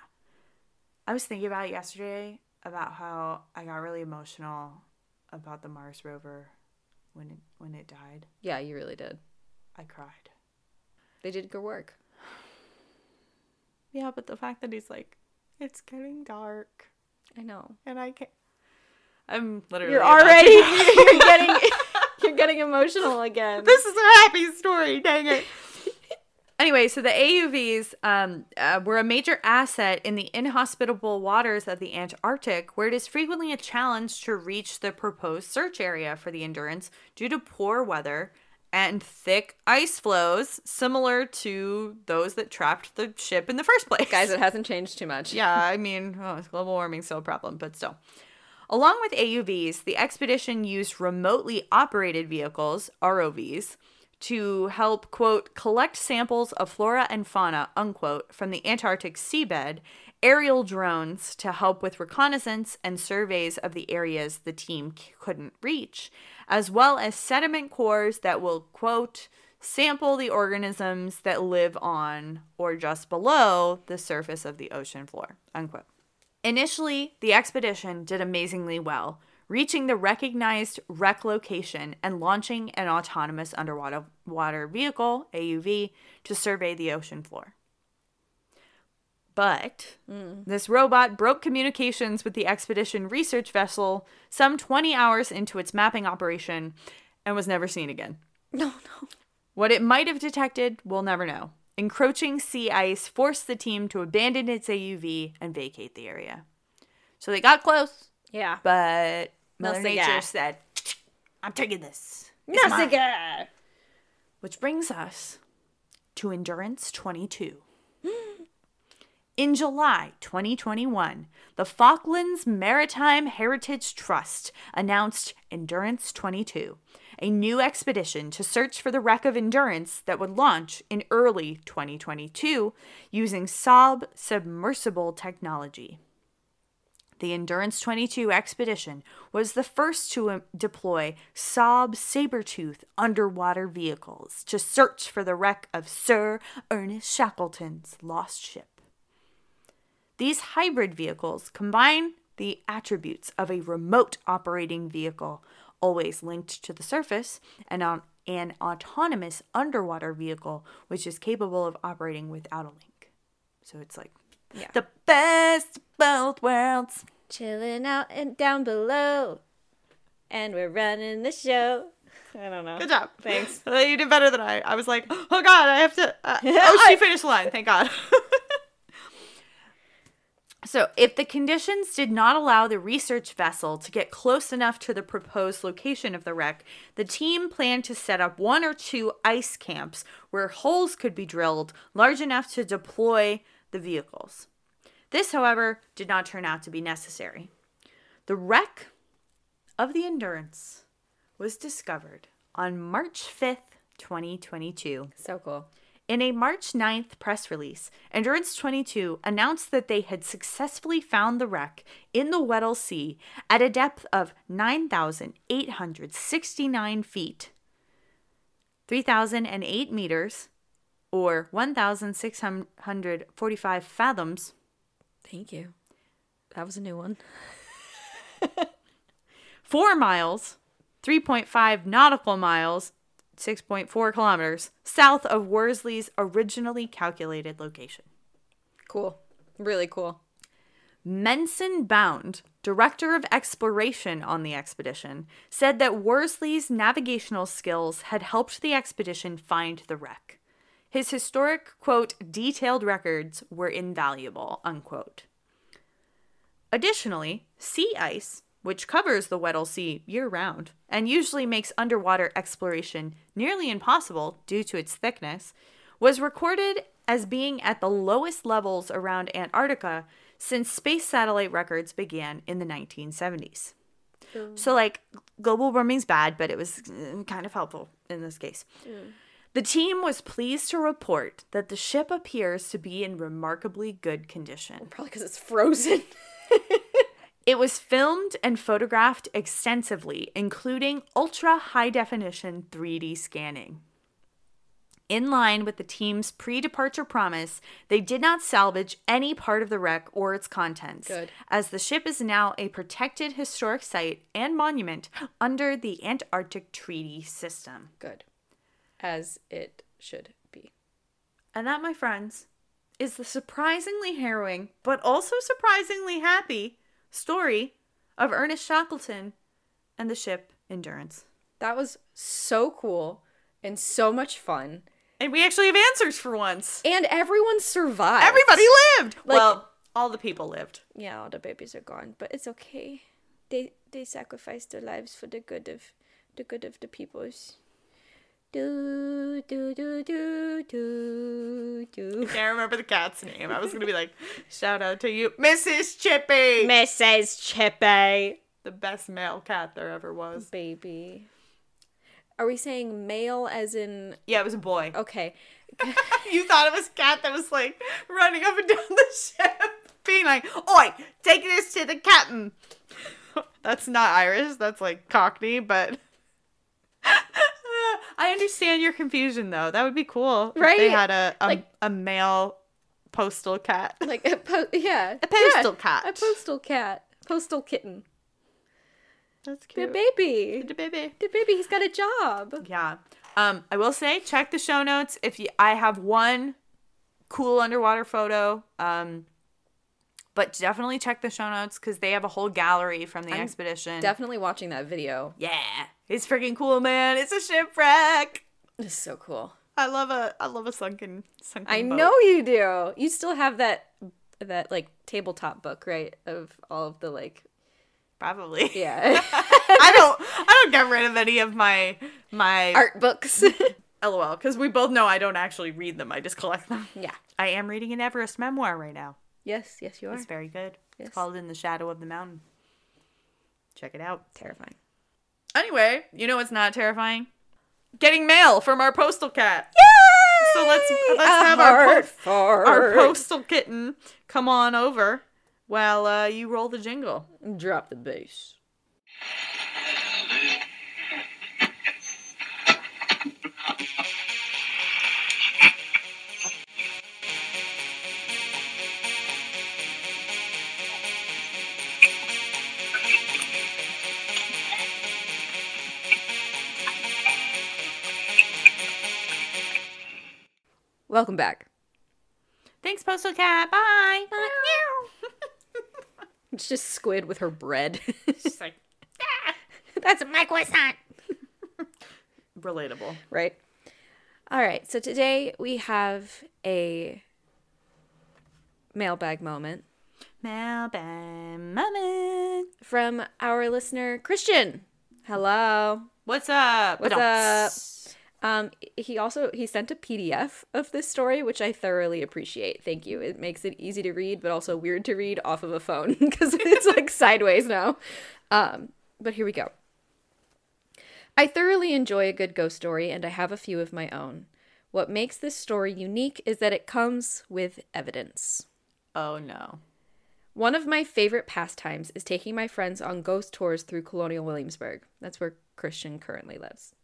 I was thinking about it yesterday about how I got really emotional about the Mars rover when it when it died. Yeah, you really did. I cried. They did good work. Yeah, but the fact that he's like, it's getting dark I know. and I can't. I'm literally. You're already <laughs> you're getting you're getting emotional <laughs> again. this is a happy story. Dang it. Anyway, so the AUVs um, uh, were a major asset in the inhospitable waters of the Antarctic, where it is frequently a challenge to reach the proposed search area for the Endurance due to poor weather and thick ice flows, similar to those that trapped the ship in the first place. Guys, it hasn't changed too much. Yeah, I mean, oh, global warming's still a problem, but still. Along with AUVs, the expedition used remotely operated vehicles, ROVs, to help, quote, collect samples of flora and fauna, unquote, from the Antarctic seabed, aerial drones to help with reconnaissance and surveys of the areas the team couldn't reach, as well as sediment cores that will, quote, sample the organisms that live on or just below the surface of the ocean floor. Unquote. Initially, the expedition did amazingly well, reaching the recognized wreck location and launching an autonomous underwater water vehicle, AUV, to survey the ocean floor. But mm. this robot broke communications with the expedition research vessel some 20 hours into its mapping operation and was never seen again. <laughs> No, no. What it might have detected, we'll never know. Encroaching sea ice forced the team to abandon its AUV and vacate the area. So they got close, Yeah. but No Mother cigar. Nature said, I'm taking this. It's No mine." cigar. Which brings us to Endurance 22. In July 2021, the Falklands Maritime Heritage Trust announced Endurance 22, a new expedition to search for the wreck of Endurance that would launch in early 2022 using Saab submersible technology. The Endurance 22 expedition was the first to um, deploy Saab Sabertooth underwater vehicles to search for the wreck of Sir Ernest Shackleton's lost ship. These hybrid vehicles combine the attributes of a remote operating vehicle, always linked to the surface, and on an autonomous underwater vehicle, which is capable of operating without a link. So it's like Yeah. the best of both worlds. Chilling out and down below. And we're running the show. I don't know. Good job. <laughs> Thanks. You did better than I. I was like, oh god, I have to. Uh, oh, she <laughs> finished the line. Thank God. <laughs> so, if the conditions did not allow the research vessel to get close enough to the proposed location of the wreck, the team planned to set up one or two ice camps where holes could be drilled large enough to deploy the vehicles. This, however, did not turn out to be necessary. The wreck of the Endurance was discovered on March 5th, 2022. So cool. In a March 9th press release, Endurance 22 announced that they had successfully found the wreck in the Weddell Sea at a depth of 9,869 feet, 3,008 meters, or 1,645 fathoms, Thank you. That was a new one. <laughs> 4 miles, 3.5 nautical miles, 6.4 kilometers, south of Worsley's originally calculated location. Cool. Really cool. Mensun Bound, director of exploration on the expedition, said that Worsley's navigational skills had helped the expedition find the wreck. His historic, quote, detailed records were invaluable, unquote. Additionally, sea ice, which covers the Weddell Sea year round and usually makes underwater exploration nearly impossible due to its thickness, was recorded as being at the lowest levels around Antarctica since space satellite records began in the 1970s. So, like, global warming's bad, but it was uh, kind of helpful in this case. The team was pleased to report that the ship appears to be in remarkably good condition. Probably because it's frozen. <laughs> It was filmed and photographed extensively, including ultra high definition 3D scanning. In line with the team's pre departure promise, they did not salvage any part of the wreck or its contents, Good. as the ship is now a protected historic site and monument under the Antarctic Treaty System. Good. As it should be. And that, my friends, is the surprisingly harrowing, but also surprisingly happy story of Ernest Shackleton and the ship Endurance. That was so cool and so much fun. And we actually have answers for once. And everyone survived. Everybody lived. Like- well, all the people lived. Yeah, all the babies are gone, but it's okay. They they sacrificed their lives for the good of the good of the peoples. Do do do do do do. Can't remember the cat's name. I was gonna be like, shout out to you, Mrs. Chippy, Mrs. Chippy. the best male cat there ever was. Baby. Are we saying male as in Yeah, it was a boy. <laughs> okay. you thought it was cat that was like running up and down the ship, being like, "Oi, take this to the captain." <laughs> That's not Irish. That's like Cockney, but <laughs> I understand your confusion though. That would be cool. if Right? they had a a, Like- a male postal cat. <laughs> like a po- yeah, A postal Yeah, cat. a postal cat, postal kitten, That's cute. the baby, The baby. the baby. He's got a job. Yeah. Um, I will say, check the show notes. If you, I have one cool underwater photo. Um, but definitely check the show notes because they have a whole gallery from the expedition. Definitely watching that video. yeah, it's freaking cool, man. It's a shipwreck. It's so cool. I love a, I love a sunken, sunken. I boat. know you do. You still have that that like tabletop book, right? Of all of the like Probably. yeah <laughs> I don't. I don't get rid of any of my my art books. <laughs> LOL because we both know I don't actually read them. I just collect them. yeah. I am reading an Everest memoir right now. Yes, yes, you are. It's very good. Yes. It's called In the Shadow of the Mountain. Check it out. Terrifying. Anyway, you know what's not terrifying? Getting mail from our postal cat. Yay! So let's let's A have our po- our postal kitten come on over while uh, you roll the jingle. Drop the bass. Welcome back. Thanks, postal cat. Bye. Bye. It's <laughs> just Squid with her bread. She's like ah, That's my croissant. <laughs> relatable. right? All right, so today we have a mailbag moment Mailbag moment. from our listener Christian. Hello. What's up? What's Ba-dum. Um, he also he sent a PDF of this story, which I thoroughly appreciate. Thank you. It makes it easy to read, but also weird to read off of a phone <laughs> because it's like sideways now. Um, but here we go. I thoroughly enjoy a good ghost story, and I have a few of my own. What makes this story unique is that it comes with evidence. Oh no. One of my favorite pastimes is taking my friends on ghost tours through Colonial Williamsburg. That's where Christian currently lives.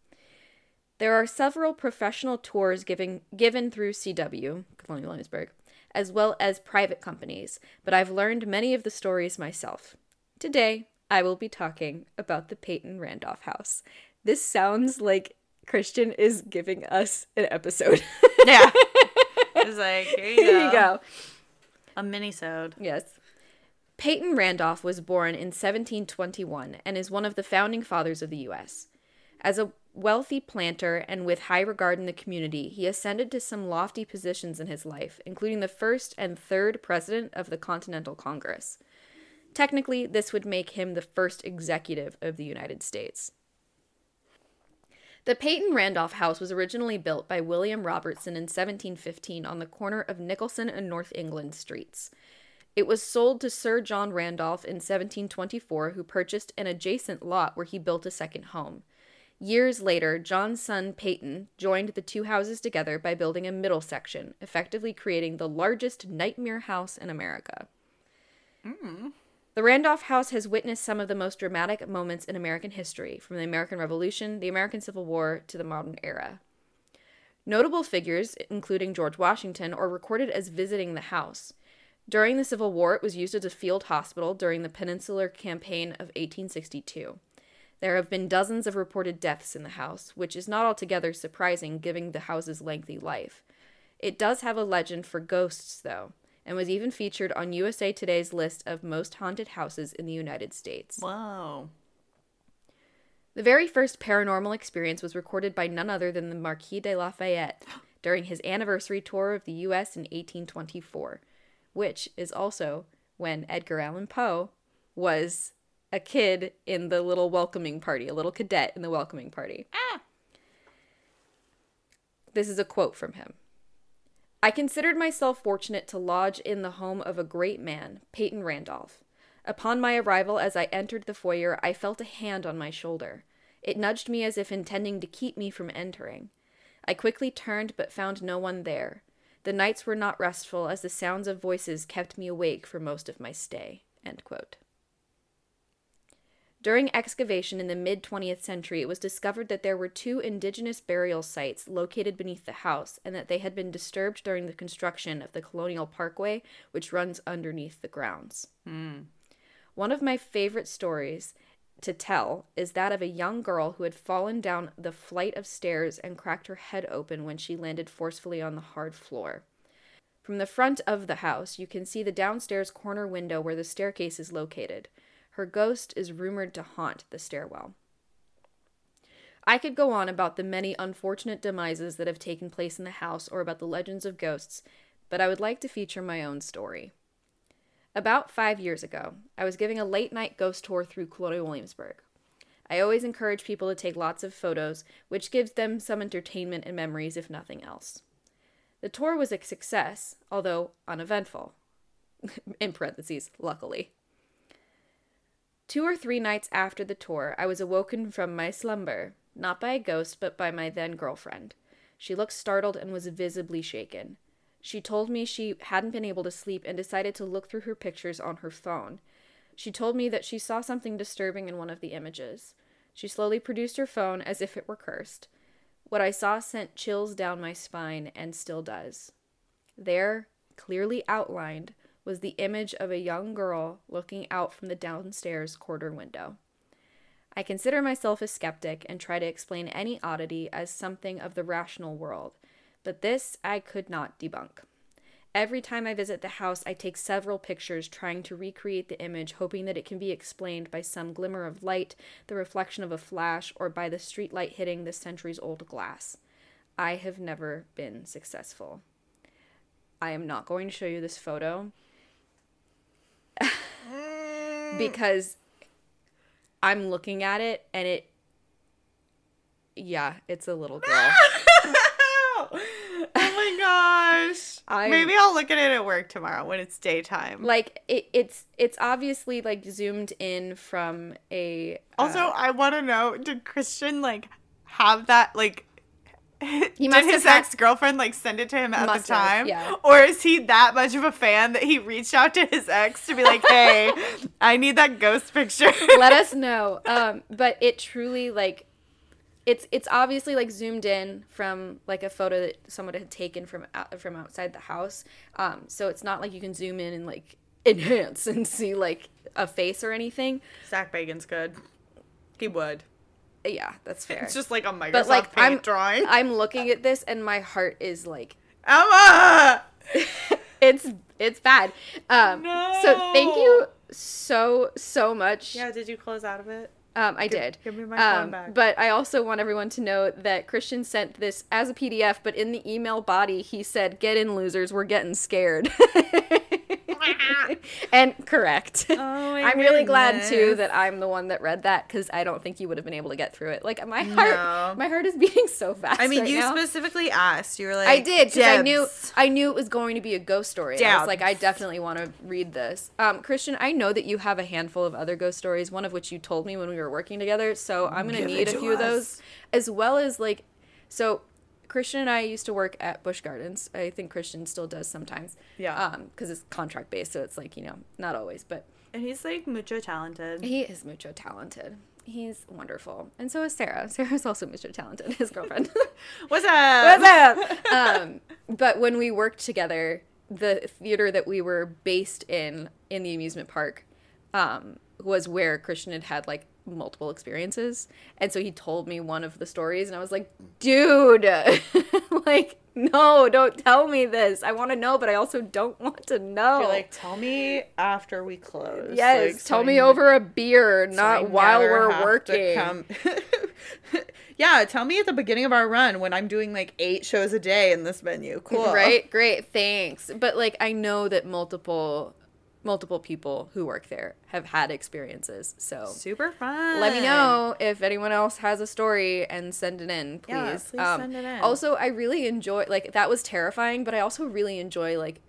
There are several professional tours giving, given through CW, Colonial Williamsburg, as well as private companies, but I've learned many of the stories myself. Today, I will be talking about the Peyton Randolph House. This sounds like Christian is giving us an episode. <laughs> Yeah. <laughs> it's like here you Here go. you go. A mini-sode. Yes. Peyton Randolph was born in 1721 and is one of the founding fathers of the U.S. As a wealthy planter and with high regard in the community, he ascended to some lofty positions in his life, including the first and third president of the Continental Congress. Technically, this would make him the first executive of the United States. The Peyton Randolph House was originally built by William Robertson in 1715 on the corner of Nicholson and North England streets. It was sold to Sir John Randolph in 1724, who purchased an adjacent lot where he built a second home. Years later, John's son Peyton joined the two houses together by building a middle section, effectively creating the largest nightmare house in America. Mm. The Randolph House has witnessed some of the most dramatic moments in American history, from the American Revolution, the American Civil War, to the modern era. Notable figures, including George Washington, are recorded as visiting the house. During the Civil War, it was used as a field hospital during the Peninsular Campaign of 1862. There have been dozens of reported deaths in the house, which is not altogether surprising given the house's lengthy life. It does have a legend for ghosts, though, and was even featured on USA Today's list of most haunted houses in the United States. Wow. The very first paranormal experience was recorded by none other than the Marquis de Lafayette <gasps> during his anniversary tour of the U.S. in 1824, which is also when Edgar Allan Poe was a kid in the little welcoming party, a little cadet in the welcoming party. Ah. This is a quote from him. I considered myself fortunate to lodge in the home of a great man, Peyton Randolph. Upon my arrival, as I entered the foyer, I felt a hand on my shoulder. It nudged me as if intending to keep me from entering. I quickly turned, but found no one there. The nights were not restful, as the sounds of voices kept me awake for most of my stay. During excavation in the mid 20th century, it was discovered that there were two indigenous burial sites located beneath the house and that they had been disturbed during the construction of the Colonial Parkway, which runs underneath the grounds. Hmm. One of my favorite stories to tell is that of a young girl who had fallen down the flight of stairs and cracked her head open when she landed forcefully on the hard floor. From the front of the house, you can see the downstairs corner window where the staircase is located. Her ghost is rumored to haunt the stairwell. I could go on about the many unfortunate demises that have taken place in the house or about the legends of ghosts, but I would like to feature my own story. About five years ago, I was giving a late night ghost tour through Colonial Williamsburg. I always encourage people to take lots of photos, which gives them some entertainment and memories, if nothing else. The tour was a success, although uneventful. <laughs> In parentheses, luckily. Two or three nights after the tour, I was awoken from my slumber, not by a ghost, but by my then girlfriend. She looked startled and was visibly shaken. She told me she hadn't been able to sleep and decided to look through her pictures on her phone. She told me that she saw something disturbing in one of the images. She slowly produced her phone as if it were cursed. What I saw sent chills down my spine and still does. There, clearly outlined, was the image of a young girl looking out from the downstairs corner window. I consider myself a skeptic and try to explain any oddity as something of the rational world, but this I could not debunk. Every time I visit the house, I take several pictures trying to recreate the image, hoping that it can be explained by some glimmer of light, the reflection of a flash, or by the streetlight hitting the centuries old glass. I have never been successful. I am not going to show you this photo because I'm looking at it and it yeah, it's a little girl. <laughs> oh my gosh. I'm- Maybe I'll look at it at work tomorrow when it's daytime. like it, it's it's obviously like zoomed in from a Also, uh, I want to know did Christian like have that like <laughs> He did his ex girlfriend like send it to him at Must the have, time? yeah. Or is he that much of a fan that he reached out to his ex to be like, hey, <laughs> I need that ghost picture? let us <laughs> know. Um, but it truly like it's it's obviously like zoomed in from like a photo that someone had taken from out, from outside the house. Um, so it's not like you can zoom in and like enhance and see like a face or anything. Zak Bagans good. He would. Yeah, that's <laughs> fair. It's just like a Microsoft but like Paint I'm drawing. <laughs> I'm looking at this and my heart is like Emma! <laughs> it's it's bad. Um, So thank you so so much. Yeah, did you close out of it? Um, I did. give me my phone um, back. But I also want everyone to know that Christian sent this as a PDF, but in the email body he said, "Get in, losers. We're getting scared." And correct. <laughs> Oh I'm really glad too that I'm the one that read that because I don't think you would have been able to get through it. Like my heart, No. my heart is <laughs> beating so fast. I mean, right you now. specifically asked. You were like, I did because I knew I knew it was going to be a ghost story. I was like, I definitely want to read this. Um, Christian, I know that you have a handful of other ghost stories. One of which you told me when we were working together. So I'm gonna Give need a few of those, as well as like, so Christian and I used to work at Busch Gardens. I think Christian still does sometimes. Yeah. Um, because it's contract based, so it's like you know not always, but And he's like mucho talented. he is mucho talented. He's wonderful, and so is Sarah. <laughs> Sarah's also mucho talented. His girlfriend. <laughs> What's up? What's up? um, but when we worked together, the theater that we were based in in the amusement park um, was where Christian had had like multiple experiences, and so he told me one of the stories, and I was like, "Dude, <laughs> like, no, don't tell me this. I want to know, but I also don't want to know." You're like, tell me after we close. yes, Like, tell I me n- over a beer, so not while we're working. <laughs> yeah, tell me at the beginning of our run when I'm doing like eight shows a day in this venue. Cool. Right? Great. Thanks. But like I know that multiple multiple people who work there have had experiences. So Super fun. let me know if anyone else has a story and send it in, please. Yeah, please Um, send it in. Also, I really enjoy like that was terrifying, but I also really enjoy like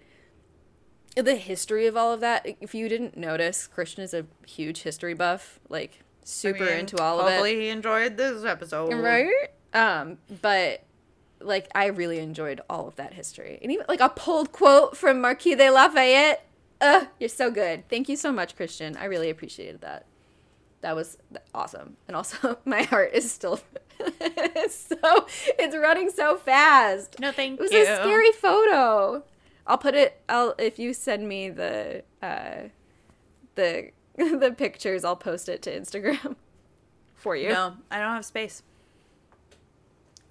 the history of all of that. If you didn't notice, Christian is a huge history buff, like super I mean, into all of it. Hopefully he enjoyed this episode. Right? Um, but like I really enjoyed all of that history. And even like a pulled quote from Marquis de Lafayette. Uh, you're so good. Thank you so much, Christian. I really appreciated that. that was awesome. And also, <laughs> my heart is still <laughs> so it's running so fast. No, thank you. It was you. a scary photo. I'll put it. I'll if you send me the uh, the <laughs> the pictures, I'll post it to Instagram for you. No, I don't have space.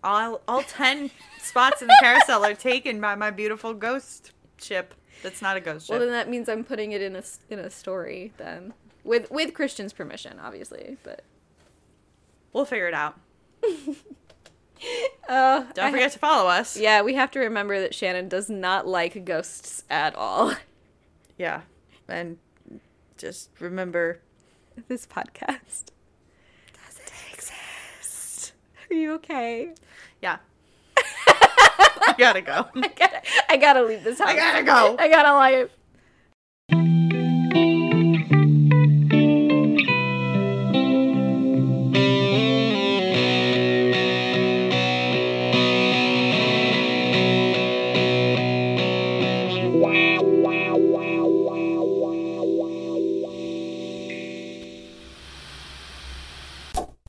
All all ten spots in the carousel are taken by my beautiful ghost ship. That's not a ghost Well, then that means I'm putting it in a in a story then with with Christian's permission, obviously. But we'll figure it out. <laughs> uh, Don't forget to follow us. Yeah, we have to remember that Shannon does not like ghosts at all. <laughs> Yeah, and just remember This podcast doesn't exist. Are you okay? Yeah. <laughs> I gotta go. I gotta, I gotta leave this house. I gotta go. I gotta leave.